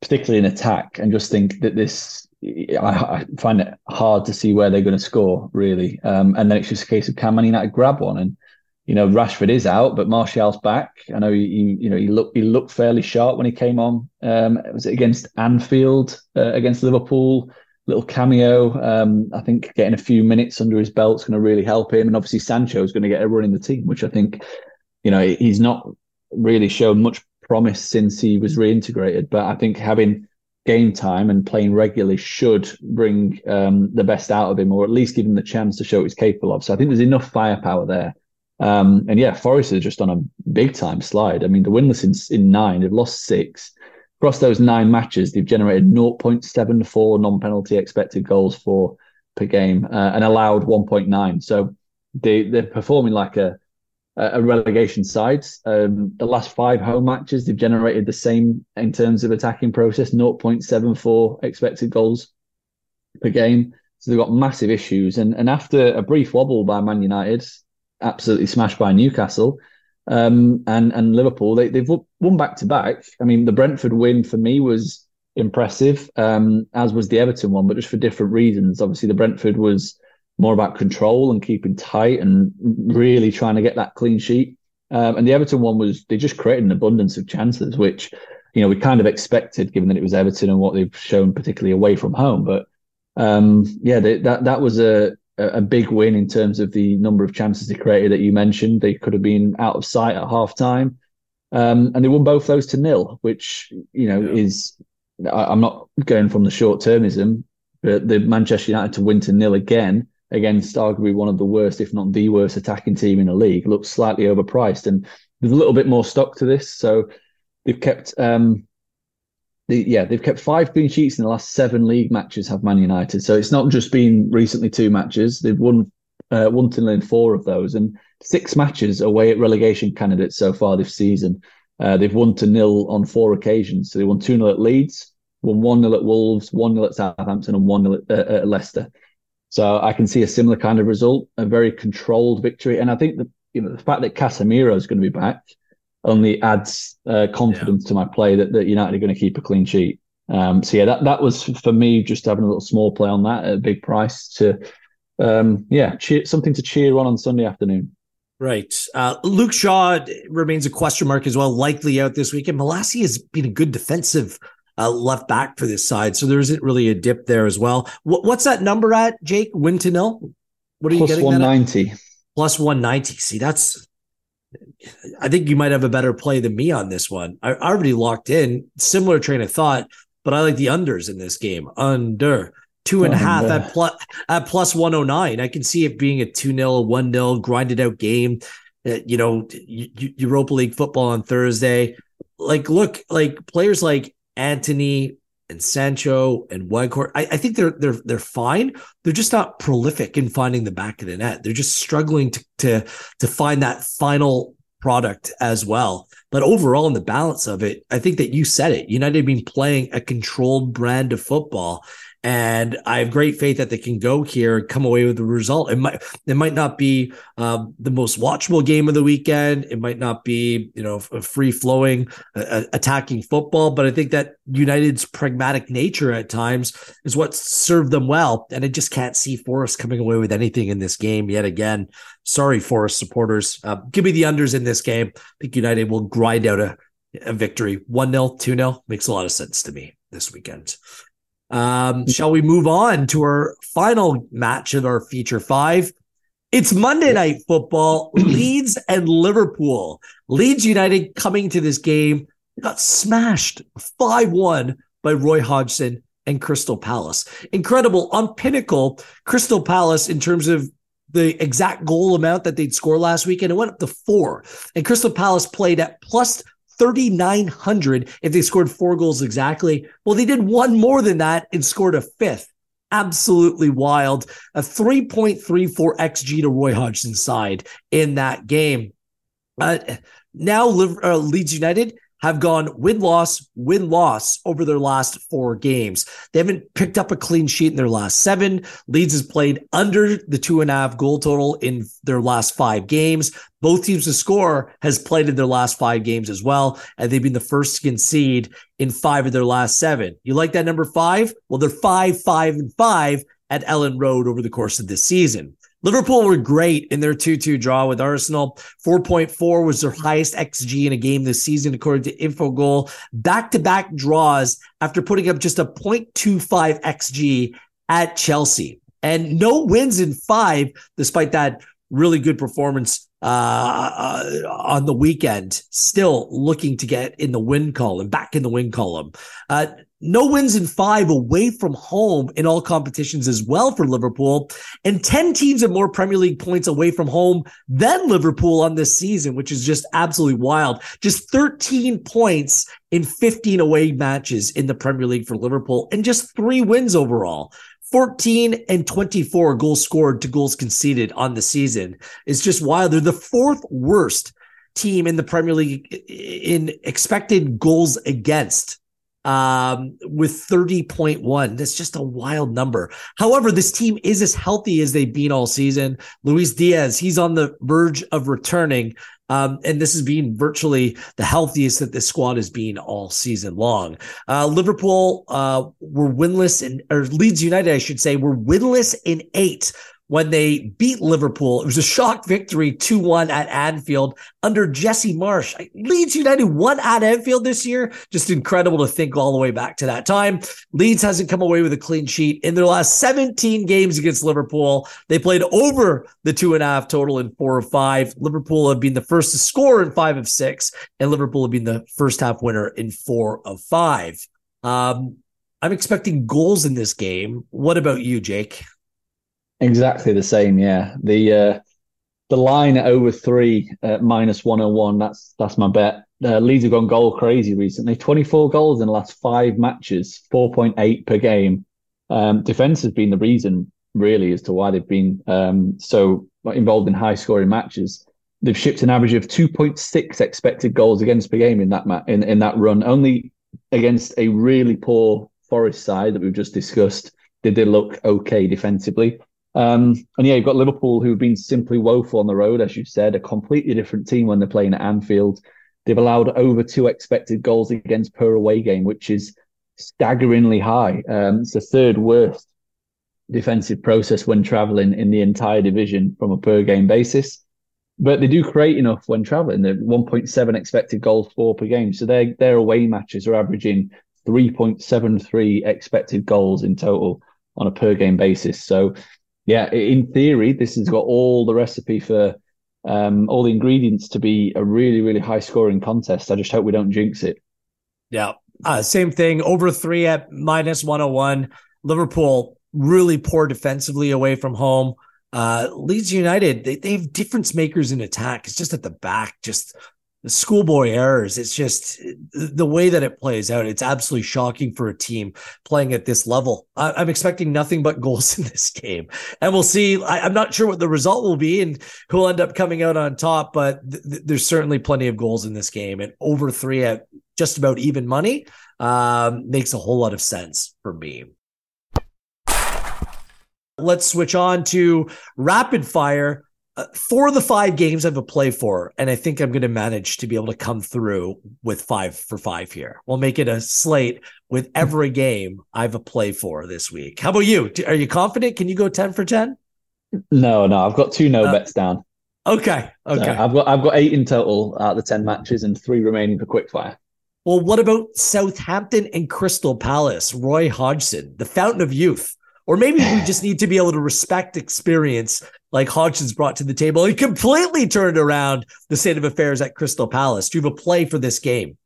particularly in attack, and just think that this I, I, find it hard to see where they're going to score, really. Um, and then it's just a case of can Man United grab one? And you know, Rashford is out, but Martial's back. I know he, you know, he looked he looked fairly sharp when he came on. Um, was it against Anfield, uh, against Liverpool? Little cameo. Um, I think getting a few minutes under his belt is going to really help him. And obviously, Sancho is going to get a run in the team, which I think, you know, he's not really shown much promise since he was reintegrated. But I think having game time and playing regularly should bring um, the best out of him, or at least give him the chance to show what he's capable of. So I think there's enough firepower there. Um, and yeah, Forest is just on a big time slide. I mean, the winless in, in nine, they've lost six. Across those nine matches, they've generated 0.74 non penalty expected goals for per game uh, and allowed 1.9. So they, they're performing like a a relegation side. Um, the last five home matches, they've generated the same in terms of attacking process 0.74 expected goals per game. So they've got massive issues. And, and after a brief wobble by Man United, absolutely smashed by Newcastle um, and, and Liverpool, they, they've won back to back. I mean, the Brentford win for me was impressive, um, as was the Everton one, but just for different reasons. Obviously, the Brentford was more about control and keeping tight and really trying to get that clean sheet. Um, and the Everton one was they just created an abundance of chances, which you know we kind of expected given that it was Everton and what they've shown, particularly away from home. But um, yeah, they, that that was a a big win in terms of the number of chances they created that you mentioned. They could have been out of sight at half time. Um, and they won both those to nil, which you know yeah. is I, am not going from the short termism, but the Manchester United to win to nil again against arguably one of the worst, if not the worst, attacking team in the league, looks slightly overpriced. And there's a little bit more stock to this. So they've kept, um, yeah, they've kept five clean sheets in the last seven league matches. Have Man United, so it's not just been recently two matches. They've won uh, one to in four of those, and six matches away at relegation candidates so far this season. Uh, they've won to nil on four occasions. So they won 2 0 at Leeds, won 1 0 at Wolves, 1 0 at Southampton, and 1 0 at, uh, at Leicester. So I can see a similar kind of result, a very controlled victory. And I think that you know the fact that Casemiro is going to be back only adds uh, confidence yeah. to my play that, that United are going to keep a clean sheet. Um, so yeah, that that was for me just having a little small play on that at a big price to um, yeah, cheer, something to cheer on on Sunday afternoon. Right. Uh, Luke Shaw remains a question mark as well, likely out this weekend. Malacia has been a good defensive uh, left back for this side, so there isn't really a dip there as well. What, what's that number at, Jake? Win to nil? What are Plus you getting? One ninety. Plus one ninety. See, that's. I think you might have a better play than me on this one. I, I already locked in. Similar train of thought, but I like the unders in this game. Under two and a half at plus at plus 109 i can see it being a 2-0 1-0 grinded out game. Uh, you know europa league football on thursday. Like look like players like antony and sancho and Weghorst, I, I think they're they're they're fine. They're just not prolific in finding the back of the net. They're just struggling to to to find that final product as well. But overall in the balance of it i think that you said it. United have been playing a controlled brand of football and I have great faith that they can go here and come away with the result. It might it might not be um, the most watchable game of the weekend. It might not be you know a free flowing uh, attacking football, but I think that United's pragmatic nature at times is what served them well. And I just can't see Forest coming away with anything in this game yet again. Sorry, Forest supporters. Uh, give me the unders in this game. I think United will grind out a, a victory. 1 0, 2 0 makes a lot of sense to me this weekend. Um, shall we move on to our final match of our feature five? It's Monday Night Football, Leeds and Liverpool. Leeds United coming to this game got smashed 5 1 by Roy Hodgson and Crystal Palace. Incredible. On Pinnacle, Crystal Palace, in terms of the exact goal amount that they'd score last weekend, it went up to four. And Crystal Palace played at plus 3,900 if they scored four goals exactly. Well, they did one more than that and scored a fifth. Absolutely wild. A 3.34 XG to Roy Hodgson's side in that game. Uh, now, uh, Leeds United have gone win loss, win loss over their last four games. They haven't picked up a clean sheet in their last seven. Leeds has played under the two and a half goal total in their last five games. Both teams to score has played in their last five games as well. And they've been the first to concede in five of their last seven. You like that number five? Well, they're five, five, and five at Elland Road over the course of this season. Liverpool were great in their 2 2 draw with Arsenal. 4.4 was their highest XG in a game this season, according to Infogol. Back to back draws after putting up just a 0.25 XG at Chelsea. And no wins in five, despite that really good performance uh, on the weekend. Still looking to get in the win column, back in the win column. Uh, no wins in five away from home in all competitions as well for Liverpool, and 10 teams have more Premier League points away from home than Liverpool on this season, which is just absolutely wild. Just 13 points in 15 away matches in the Premier League for Liverpool, and just three wins overall. 14 and 24 goals scored to goals conceded on the season is just wild. They're the fourth worst team in the Premier League in expected goals against um, with 30.1. That's just a wild number. However, this team is as healthy as they've been all season. Luis Diaz, he's on the verge of returning. Um, and this has been virtually the healthiest that this squad has been all season long. Uh, Liverpool uh, were winless in, or Leeds United, I should say, were winless in eight when they beat Liverpool. It was a shock victory 2 1 at Anfield under Jesse Marsch. Leeds United won at Anfield this year. Just incredible to think all the way back to that time. Leeds hasn't come away with a clean sheet in their last 17 games against Liverpool. They played over the two and a half total in four of five. Liverpool have been the first to score in five of six, and Liverpool have been the first half winner in four of five. Um, I'm expecting goals in this game. What about you, Jake? Exactly the same, yeah. The uh, the line at over three at minus one hundred one. That's that's my bet. Uh, Leeds have gone goal crazy recently. Twenty four goals in the last five matches, four point eight per game. Um, defense has been the reason really as to why they've been um, so involved in high scoring matches. They've shipped an average of two point six expected goals against per game in that ma- in in that run. Only against a really poor Forest side that we've just discussed did they look okay defensively. Um, and yeah, you've got Liverpool who've been simply woeful on the road, as you said, a completely different team when they're playing at Anfield. they've allowed over two expected goals against per away game, which is staggeringly high. Um, it's the third worst defensive process when traveling in the entire division from a per game basis. But they do create enough when traveling. They're 1.7 expected goals for per game. So their their away matches are averaging 3.73 expected goals in total on a per game basis. So yeah, in theory, this has got all the recipe for um, all the ingredients to be a really, really high scoring contest. I just hope we don't jinx it. Yeah. Uh, same thing. Over three at minus 101. Liverpool really poor defensively away from home. Uh, Leeds United, they, they have difference makers in attack. It's just at the back, just the schoolboy errors. It's just the way that it plays out. It's absolutely shocking for a team playing at this level. I, am expecting nothing but goals in this game, and we'll see. I, am not sure what the result will be and who'll end up coming out on top, but th- there's certainly plenty of goals in this game, and over three at just about even money um, makes a whole lot of sense for me. Let's switch on to rapid fire. Uh, four of the five games I have a play for, and I think I'm going to manage to be able to come through with five for five here. We'll make it a slate with every game I have a play for this week. How about you? Are you confident? Can you go 10 for 10? No, no, I've got two no uh, bets down. Okay. Okay. So I've got I've got eight in total out of the 10 matches and three remaining for quickfire. Well, what about Southampton and Crystal Palace? Roy Hodgson, the fountain of youth. Or maybe we just need to be able to respect experience like Hodgson's brought to the table. He completely turned around the state of affairs at Crystal Palace. Do you have a play for this game?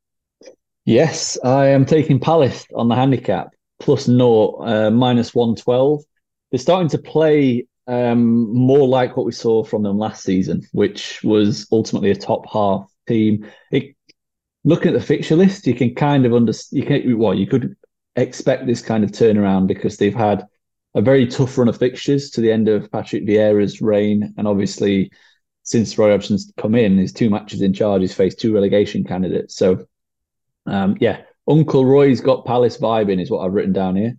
Yes, I am taking Palace on the handicap plus naught, uh, minus 112. They're starting to play um, more like what we saw from them last season, which was ultimately a top half team. It, looking at the fixture list, you can kind of understand, you can, well, you could expect this kind of turnaround because they've had a very tough run of fixtures to the end of Patrick Vieira's reign. And obviously, since Roy Hodgson's come in, his two matches in charge, he's faced two relegation candidates. So, um, yeah, Uncle Roy's got Palace vibing, is what I've written down here.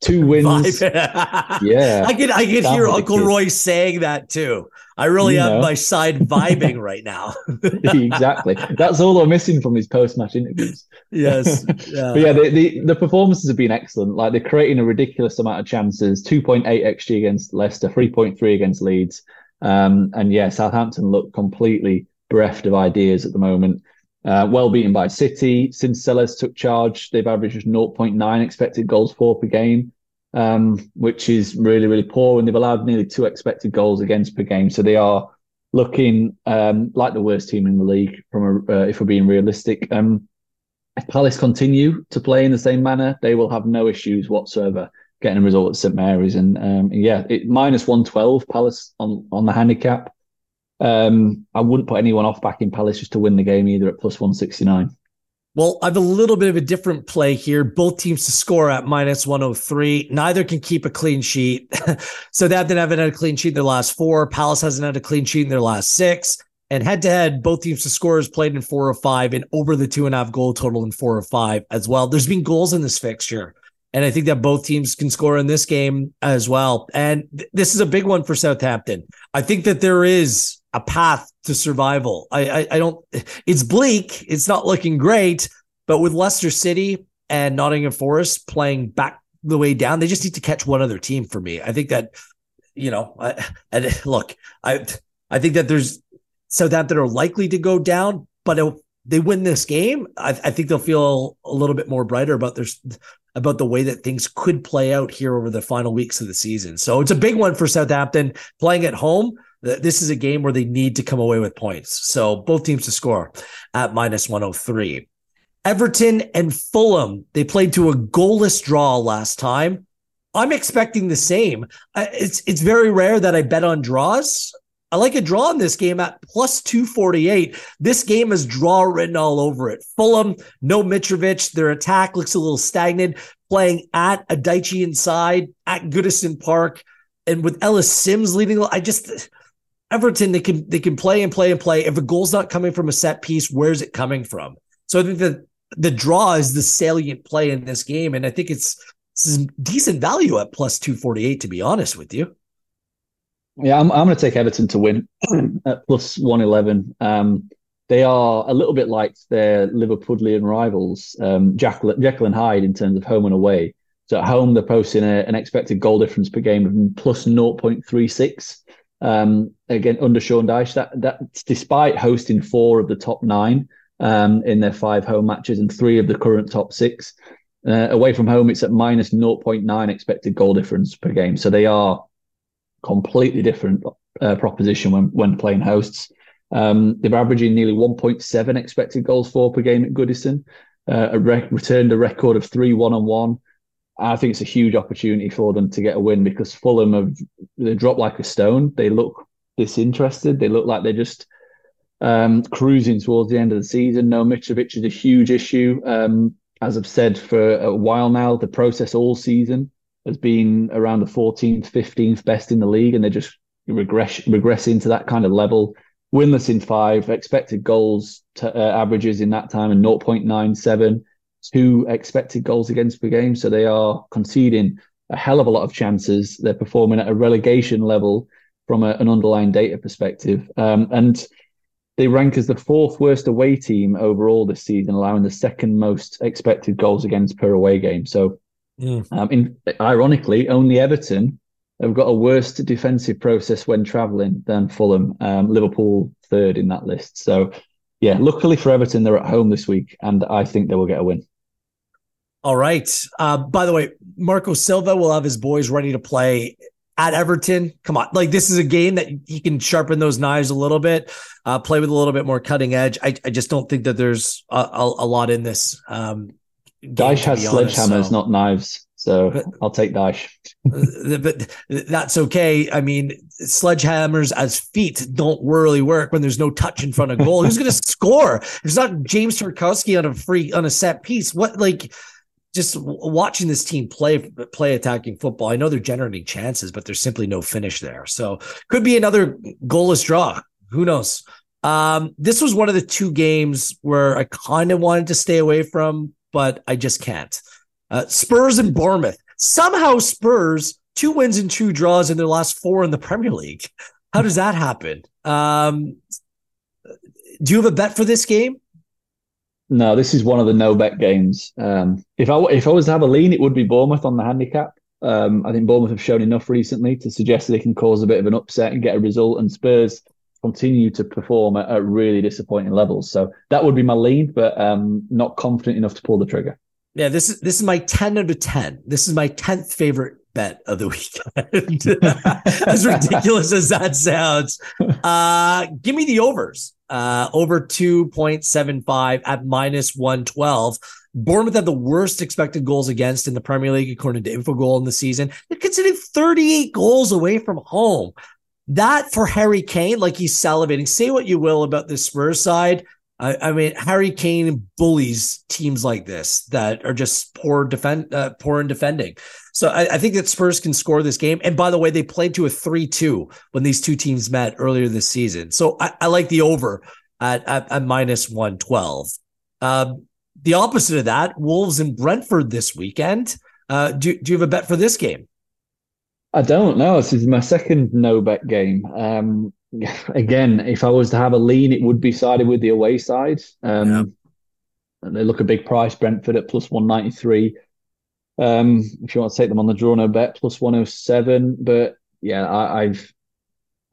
Two wins. yeah. I can I can hear Uncle Roy saying that too. I really you have my side vibing right now. exactly. That's all I'm missing from his post match interviews. Yes. Yeah. but yeah, the, the, the performances have been excellent. Like they're creating a ridiculous amount of chances 2.8 XG against Leicester, 3.3 against Leeds. Um, and yeah, Southampton look completely bereft of ideas at the moment. Uh, well beaten by City. Since Sellés took charge, they've averaged 0.9 expected goals for per game, um, which is really, really poor. And they've allowed nearly two expected goals against per game. So they are looking um, like the worst team in the league, from a, uh, if we're being realistic. Um, if Palace continue to play in the same manner, they will have no issues whatsoever getting a result at St Mary's. And um, yeah, it, minus 112 Palace on, on the handicap. Um, I wouldn't put anyone off backing Palace just to win the game either at plus 169. Well, I have a little bit of a different play here. Both teams to score at minus 103. Neither can keep a clean sheet. so they haven't had a clean sheet in their last four. Palace hasn't had a clean sheet in their last six. And head to head, both teams to score has played in four or five and over the two and a half goal total in four or five as well. There's been goals in this fixture. And I think that both teams can score in this game as well. And th- this is a big one for Southampton. I think that there is a path to survival. I, I, I don't. It's bleak. It's not looking great. But with Leicester City and Nottingham Forest playing back the way down, they just need to catch one other team for me. I think that you know. I, and look, I I think that there's Southampton are likely to go down, but if they win this game, I, I think they'll feel a little bit more brighter about their about the way that things could play out here over the final weeks of the season. So it's a big one for Southampton playing at home. This is a game where they need to come away with points. So both teams to score at minus 103. Everton and Fulham, they played to a goalless draw last time. I'm expecting the same. It's it's very rare that I bet on draws. I like a draw in this game at plus 248. This game is draw written all over it. Fulham, no Mitrovic. Their attack looks a little stagnant, playing at a Dyche inside at Goodison Park. And with Ellis Simms leading, I just Everton, they can they can play and play and play. If a goal's not coming from a set piece, where's it coming from? So I think that the draw is the salient play in this game, and I think it's some decent value at plus two forty eight. To be honest with you, yeah, I'm I'm going to take Everton to win at plus one eleven. Um, they are a little bit like their Liverpudlian rivals, um, Jekyll, Jekyll and Hyde in terms of home and away. So at home, they're posting a, an expected goal difference per game of plus 0.36. Um, again, under Sean Dyche, that despite hosting four of the top nine um, in their five home matches and three of the current top six. Uh, away from home, it's at minus 0.9 expected goal difference per game. So they are completely different uh, proposition when when playing hosts. Um, they're averaging nearly 1.7 expected goals for per game at Goodison. Uh, a rec- returned a record of three one on one. I think it's a huge opportunity for them to get a win because Fulham have they dropped like a stone. They look disinterested. They look like they're just um, cruising towards the end of the season. No, Mitrovic is a huge issue. Um, as I've said for a while now, the process all season has been around the 14th, 15th best in the league, and they're just regress regressing to that kind of level winless in five, expected goals to, uh, averages in that time and 0.97, two expected goals against per game. So they are conceding a hell of a lot of chances. They're performing at a relegation level from a, an underlying data perspective. Um, and they rank as the fourth worst away team overall this season, allowing the second most expected goals against per away game. So, mm. um, in, ironically, only Everton have got a worse defensive process when travelling than Fulham. Um, Liverpool third in that list. So, yeah, luckily for Everton, they're at home this week, and I think they will get a win. All right. Uh, by the way, Marco Silva will have his boys ready to play at Everton. Come on, like this is a game that he can sharpen those knives a little bit, uh, play with a little bit more cutting edge. I, I just don't think that there's a, a, a lot in this. Um, Dyche has sledgehammers, so. not knives. So but, I'll take Dyche. but that's okay. I mean, sledgehammers as feet don't really work when there's no touch in front of goal. Who's going to score? It's not James Tarkowski on a free on a set piece. What like just watching this team play play attacking football. I know they're generating chances, but there's simply no finish there. So could be another goalless draw. Who knows? Um, this was one of the two games where I kind of wanted to stay away from, but I just can't. Uh, Spurs and Bournemouth. Somehow Spurs two wins and two draws in their last four in the Premier League. How does that happen? Um, do you have a bet for this game? No, this is one of the no bet games. Um, if I if I was to have a lean, it would be Bournemouth on the handicap. Um, I think Bournemouth have shown enough recently to suggest that they can cause a bit of an upset and get a result. And Spurs continue to perform at, at really disappointing levels. So that would be my lean, but um, not confident enough to pull the trigger. Yeah, this is this is my 10 out of 10. This is my 10th favorite bet of the weekend. as ridiculous as that sounds. Uh give me the overs. Uh over 2.75 at minus 112. Bournemouth have the worst expected goals against in the Premier League, according to Infogol in the season. They're considered 38 goals away from home. That for Harry Kane, like he's salivating. Say what you will about the Spurs side. I, I, mean, Harry Kane bullies teams like this that are just poor defend, uh, poor in defending. So I, I, think that Spurs can score this game. And by the way, they played to a three-two when these two teams met earlier this season. So I, I like the over at, at, at minus one twelve. Um, the opposite of that, Wolves and Brentford this weekend. Uh, do, do you have a bet for this game? I don't know. This is my second no bet game. Um, again, if I was to have a lean, it would be sided with the away side. Um, yeah. And they look a big price, Brentford at plus 193. Um, if you want to take them on the draw no bet, plus 107. But yeah, I, have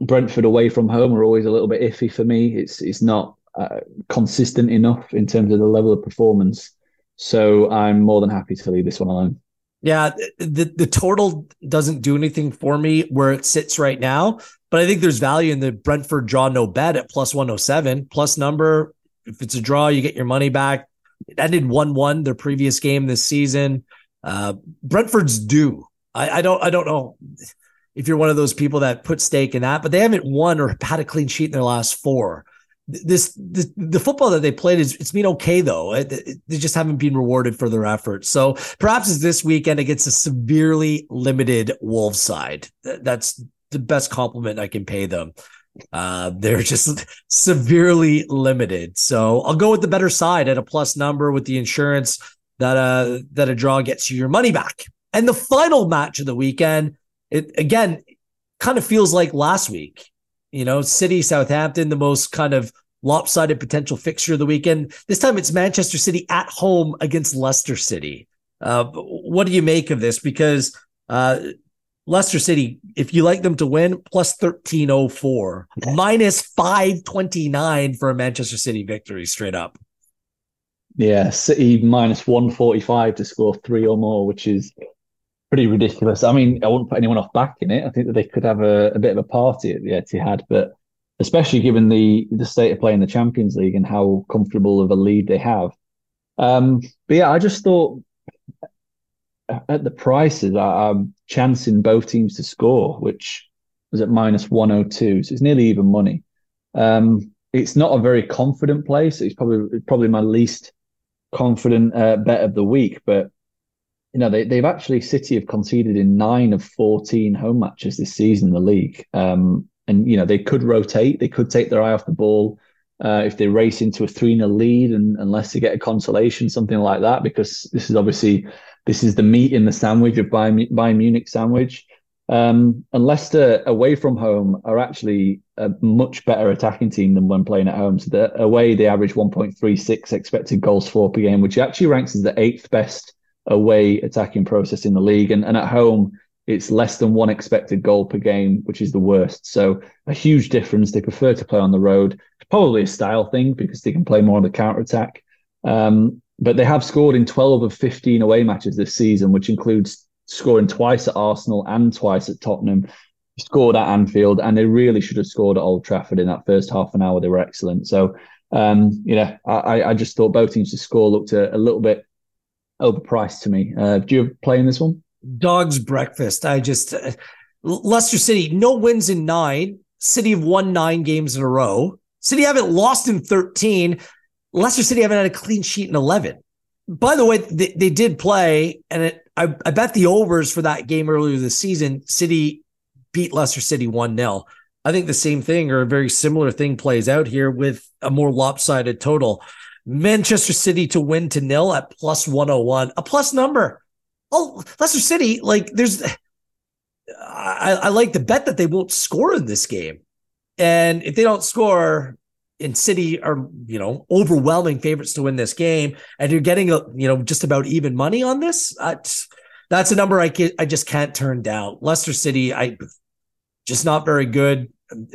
Brentford away from home are always a little bit iffy for me. It's it's not uh, consistent enough in terms of the level of performance. So I'm more than happy to leave this one alone. Yeah, the the total doesn't do anything for me where it sits right now, but I think there's value in the Brentford draw no bet at plus 107 plus number. If it's a draw, you get your money back. It ended 1-1 their previous game this season. Uh, Brentford's due. I, I don't I don't know if you're one of those people that put stake in that, but they haven't won or had a clean sheet in their last four this, the the football that they played is it's been okay though. It, it, they just haven't been rewarded for their efforts. So perhaps it's this weekend against a severely limited Wolves side. That's the best compliment I can pay them. Uh, they're just severely limited. So I'll go with the better side at a plus number with the insurance that uh that a draw gets you your money back. And the final match of the weekend, it again kind of feels like last week you know, City, Southampton, the most kind of lopsided potential fixture of the weekend. This time it's Manchester City at home against Leicester City. Uh, what do you make of this? Because uh, Leicester City, if you like them to win, plus 1304, minus 529 for a Manchester City victory straight up. Yeah, City minus 145 to score three or more, which is pretty ridiculous. I mean, I wouldn't put anyone off backing it. I think that they could have a, a bit of a party at the Etihad, but especially given the the state of play in the Champions League and how comfortable of a lead they have. Um, but yeah, I just thought at the prices, I, am chancing both teams to score, which was at minus 102. So it's nearly even money. Um, it's not a very confident place. It's probably probably my least confident uh, bet of the week. But you know, they, they've actually City have conceded in nine of 14 home matches this season in the league. Um, and you know, they could rotate, they could take their eye off the ball. Uh, if they race into a 3 0 lead and unless they get a consolation, something like that, because this is obviously this is the meat in the sandwich of Bayern, Bayern Munich sandwich. Um, and Leicester away from home are actually a much better attacking team than when playing at home. So away they average 1.36 expected goals for per game, which actually ranks as the eighth best away attacking process in the league. And, and at home, it's less than one expected goal per game, which is the worst. So a huge difference. They prefer to play on the road. It's probably a style thing because they can play more on the counter attack. Um, but they have scored in 12 of 15 away matches this season, which includes scoring twice at Arsenal and twice at Tottenham. Scored at Anfield, and they really should have scored at Old Trafford in that first half an hour. They were excellent. So, um, you know, I, I just thought both teams to score looked a, a little bit overpriced to me. Uh, do you play in this one? Dog's breakfast. I just uh, Leicester City, no wins in nine. City have won nine games in a row. City haven't lost in 13. Leicester City haven't had a clean sheet in 11. By the way, they, they did play, and it, I, I bet the overs for that game earlier this season, City beat Leicester City 1 0. I think the same thing or a very similar thing plays out here with a more lopsided total. Manchester City to win to nil at plus 101, a plus number. Oh, Leicester City, like there's, I, I like the bet that they won't score in this game. And if they don't score, in City are, you know, overwhelming favorites to win this game, and you're getting a, you know, just about even money on this. That's a number I can, I just can't turn down. Leicester City, I just not very good.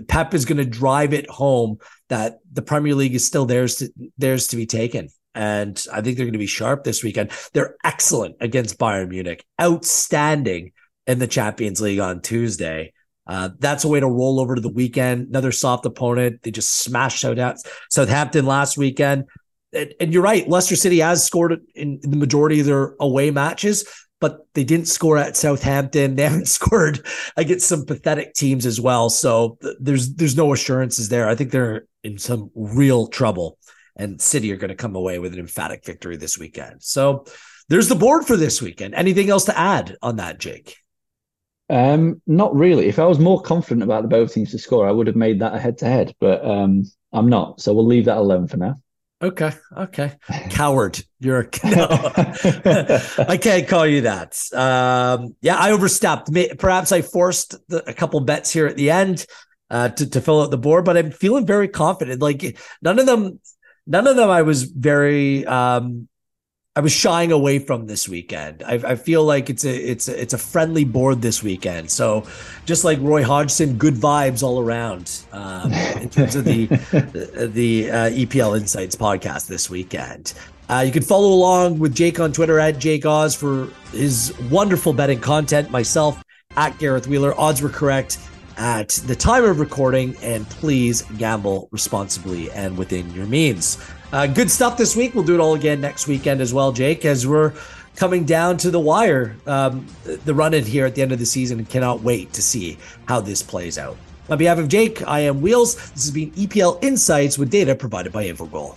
Pep is going to drive it home that the Premier League is still theirs to theirs to be taken. And I think they're going to be sharp this weekend. They're excellent against Bayern Munich, outstanding in the Champions League on Tuesday. Uh, that's a way to roll over to the weekend. Another soft opponent. They just smashed out Southampton last weekend. And, and you're right. Leicester City has scored in, in, the majority of their away matches, but they didn't score at Southampton. They haven't scored against some pathetic teams as well. So th- there's there's no assurances there. I think they're in some real trouble. And City are going to come away with an emphatic victory this weekend. So there's the board for this weekend. Anything else to add on that, Jake? Um, not really. If I was more confident about the both teams to score, I would have made that a head to head, but um, I'm not. So we'll leave that alone for now. Okay. Okay. Coward. You're a no. I can't call you that. Um, yeah, I overstepped. Perhaps I forced the, a couple bets here at the end uh, to, to fill out the board, but I'm feeling very confident. Like none of them, none of them I was very um, I was shying away from this weekend. I, I, feel like it's a it's a, it's a friendly board this weekend. So, just like Roy Hodgson, good vibes all around um, in terms of the the uh, EPL Insights podcast this weekend. Uh, you can follow along with Jake on Twitter at Jake Oz for his wonderful betting content. Myself at Gareth Wheeler. Odds were correct at the time of recording, and please gamble responsibly and within your means. Uh, good stuff this week. We'll do it all again next weekend as well, Jake, as we're coming down to the wire, um, the run in here at the end of the season, and cannot wait to see how this plays out. On behalf of Jake, I am Wheels. This has been EPL Insights with data provided by Infogol.